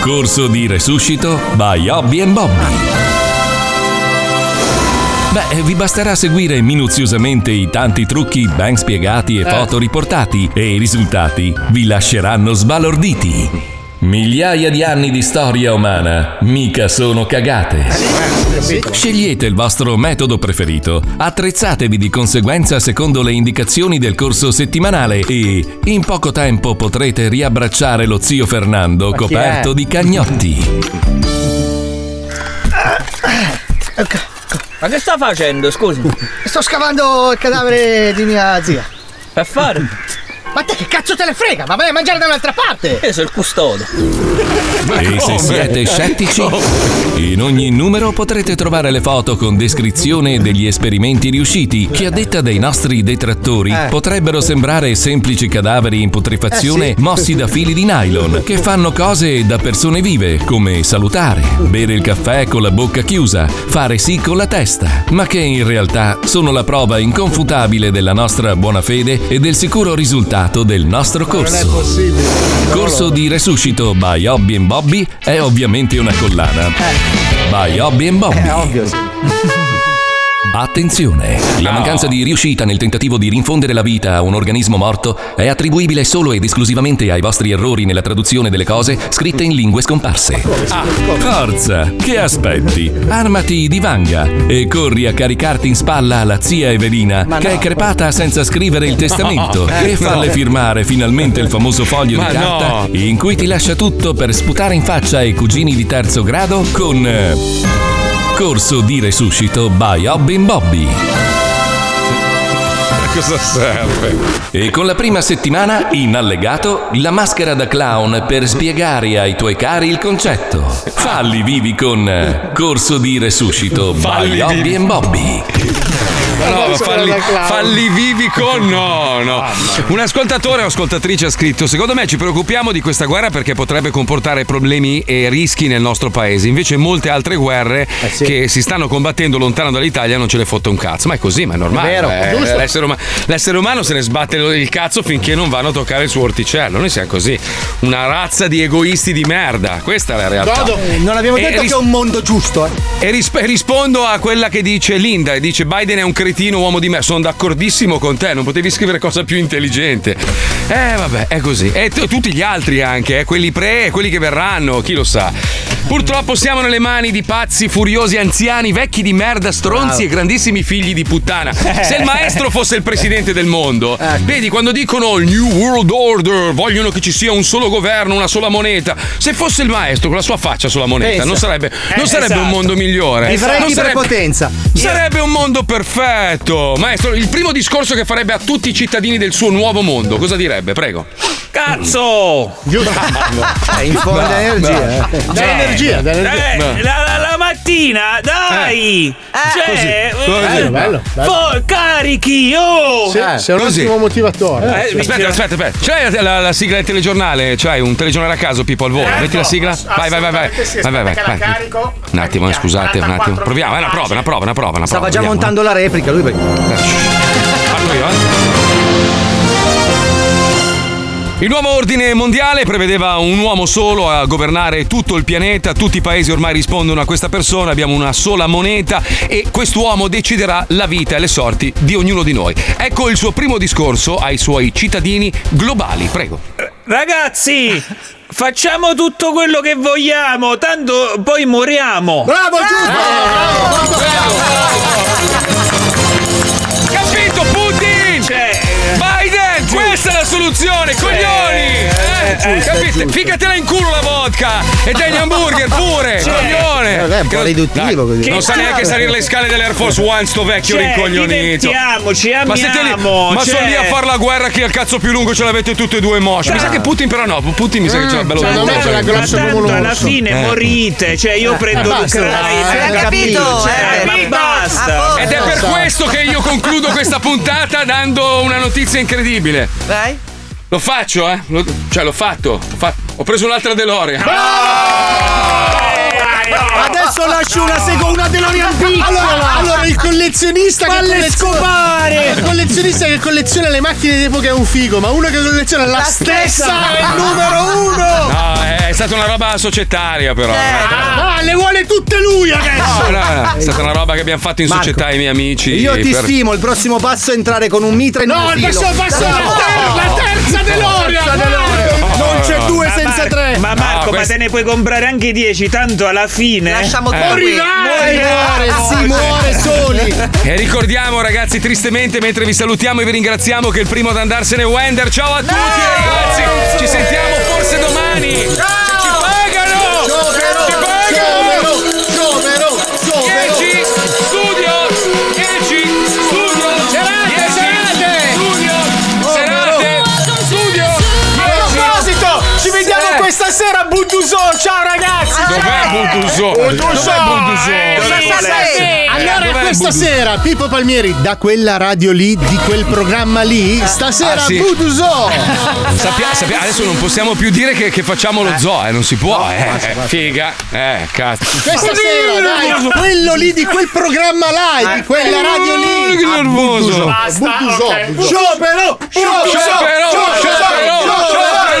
Corso di Resuscito by Hobby and Bobby. Beh, vi basterà seguire minuziosamente i tanti trucchi ben spiegati e foto riportati e i risultati vi lasceranno sbalorditi. Migliaia di anni di storia umana mica sono cagate. Scegliete il vostro metodo preferito, attrezzatevi di conseguenza secondo le indicazioni del corso settimanale e in poco tempo potrete riabbracciare lo zio Fernando coperto di cagnotti. Ma che sta facendo, scusi? Sto scavando il cadavere di mia zia. Per fare? Ma te che cazzo te ne frega? Ma vai a mangiare da un'altra parte! Io sono il custode. E se siete scettici, in ogni numero potrete trovare le foto con descrizione degli esperimenti riusciti che a detta dei nostri detrattori Eh. potrebbero sembrare semplici cadaveri in putrefazione Eh sì. mossi da fili di nylon che fanno cose da persone vive come salutare, bere il caffè con la bocca chiusa, fare sì con la testa, ma che in realtà sono la prova inconfutabile della nostra buona fede e del sicuro risultato del nostro corso. possibile. Corso di resuscito by Hobby and Bobby è ovviamente una collana. By Hobby and Bobby. È ovvio, Attenzione! La mancanza di riuscita nel tentativo di rinfondere la vita a un organismo morto è attribuibile solo ed esclusivamente ai vostri errori nella traduzione delle cose scritte in lingue scomparse. Forza! Che aspetti? Armati di vanga e corri a caricarti in spalla la zia Evelina, che è crepata senza scrivere il testamento, e falle No. firmare finalmente il famoso foglio di carta in cui ti lascia tutto per sputare in faccia ai cugini di terzo grado con eh, Corso di resuscito by Hobby Bobby. Cosa serve? E con la prima settimana, in allegato, la maschera da clown per spiegare ai tuoi cari il concetto. Falli vivi con Corso di resuscito by Falli Hobby vivi. Bobby. No, falli, falli vivi con no, no. Un ascoltatore o ascoltatrice ha scritto: Secondo me ci preoccupiamo di questa guerra perché potrebbe comportare problemi e rischi nel nostro paese. Invece, molte altre guerre che si stanno combattendo lontano dall'Italia non ce le fotte un cazzo. Ma è così, ma è normale. È eh, l'essere, uma- l'essere umano se ne sbatte il cazzo finché non vanno a toccare il suo orticello. Noi siamo così. Una razza di egoisti di merda. Questa è la realtà. Eh, Non abbiamo detto ris- che è un mondo giusto, eh. e risp- rispondo a quella che dice Linda e dice Biden è un cretino uomo di me. Sono d'accordissimo con te, non potevi scrivere cosa più intelligente. Eh vabbè, è così. E t- tutti gli altri anche, eh, quelli pre e quelli che verranno, chi lo sa. Purtroppo siamo nelle mani di pazzi, furiosi, anziani, vecchi di merda, stronzi Bravo. e grandissimi figli di puttana. Se il maestro fosse il presidente del mondo, Ecco. vedi quando dicono il New World Order, vogliono che ci sia un solo governo, una sola moneta. Se fosse il maestro con la sua faccia sulla moneta, Pensa. non sarebbe, non Eh, sarebbe un esatto. mondo migliore. Mi farei Non sarebbe- prepotenza. Sarebbe un mondo perfetto. Maestro, il primo discorso che farebbe a tutti i cittadini del suo nuovo mondo, cosa direbbe? Prego. Cazzo! Eh, in fondo Bravo, energia, bravo. Eh. Dà energia, dà energia. Eh, Beh. la, la- la mattina, dai! cioè, così, così. eh, Bello, bello. fo- carichi, oh! Sì, sei un così. ottimo motivatore. Eh, aspetta, aspetta, aspetta. C'hai la, la- la sigla del telegiornale? C'hai un telegiornale a caso, Pippo al volo? Certo, Metti la sigla? Vai, vai, vai, vai. sì, Vai, vai, vai, carico. Un attimo, eh, scusate, un attimo. Proviamo, è una prova, una prova, una prova, una Stava prova. già vediamo, montando la replica, lui Il nuovo ordine mondiale prevedeva un uomo solo a governare tutto il pianeta, tutti i paesi ormai rispondono a questa persona, abbiamo una sola moneta e quest'uomo deciderà la vita e le sorti di ognuno di noi. Ecco il suo primo discorso ai suoi cittadini globali, prego. Ragazzi, facciamo tutto quello che vogliamo, tanto poi moriamo. Bravo, giusto! Capito, Putin? Cioè, Biden, soluzione, coglioni! Eh, capite? Ficatela in culo la vodka! E te gli hamburger pure! Cioè, Coglione! vabbè, è un po' riduttivo così. Non sa Che neanche salire le scale dell'Air Force One, sto vecchio Cioè, rincoglionito. divertiamoci, Ma siete lì, amiamo, ma sono cioè. lì a fare la guerra chi ha il cazzo più lungo ce l'avete tutte e due mosci. Mi sa che Putin però no, Putin mi sa che ce l'ha bello Cioè, lungo. tanto- ma tanto alla fine Eh. morite, cioè io prendo l'Ucraina. hai capito, cioè, eh, ma basta. Ed è per questo che io concludo questa puntata dando una notizia incredibile. Vai. Lo faccio, eh? Lo- cioè, l'ho fatto. Ho, fa- ho preso un'altra DeLorean. Adesso lascio una seconda DeLorean piccola. Allora, allora il collezionista che colleziona scopare! Il collezionista che colleziona le macchine d'epoca è un figo, ma uno che colleziona la, stessa, è il numero uno! No, è stata una roba societaria, però. Ah, le vuole tutte lui adesso! No, no, è stata una roba che abbiamo fatto in Marco, società ai miei amici. Io ti per- stimo, il prossimo passo è entrare con un mitra in No, il prossimo passo è la, ter- la terza DeLorean! Terza DeLorean. Non c'è no. due Ma senza Mar- tre! Ma Marco, No, ma questo- te ne puoi comprare anche 10, tanto alla fine. Lasciamo Eh. qui. Muore, muore, si muore soli! E ricordiamo, ragazzi, tristemente, mentre vi salutiamo e vi ringraziamo, che il primo ad andarsene è Wender. Ciao a tutti, ragazzi! Ci sentiamo forse domani! Se vediamo Eh. questa sera a Budduso. Ciao ragazzi. Dov'è Bulduso? Budduso. Dov'è Bulduso? Eh, sapete? Allora Dov'è questa sera Pippo Palmieri da quella radio lì, di quel programma lì, stasera Ah, sì. Buduso! Sappia- sappia- adesso non possiamo più dire che, che facciamo lo zoo, eh, non si può. eh, eh, figa. Eh, cazzo. Questa sera, dai, quello lì di quel programma là, di quella radio lì. Che nervoso. Buduso. Basta, Buduso. Sciopero! Sciopero! Sciopero! Sciopero!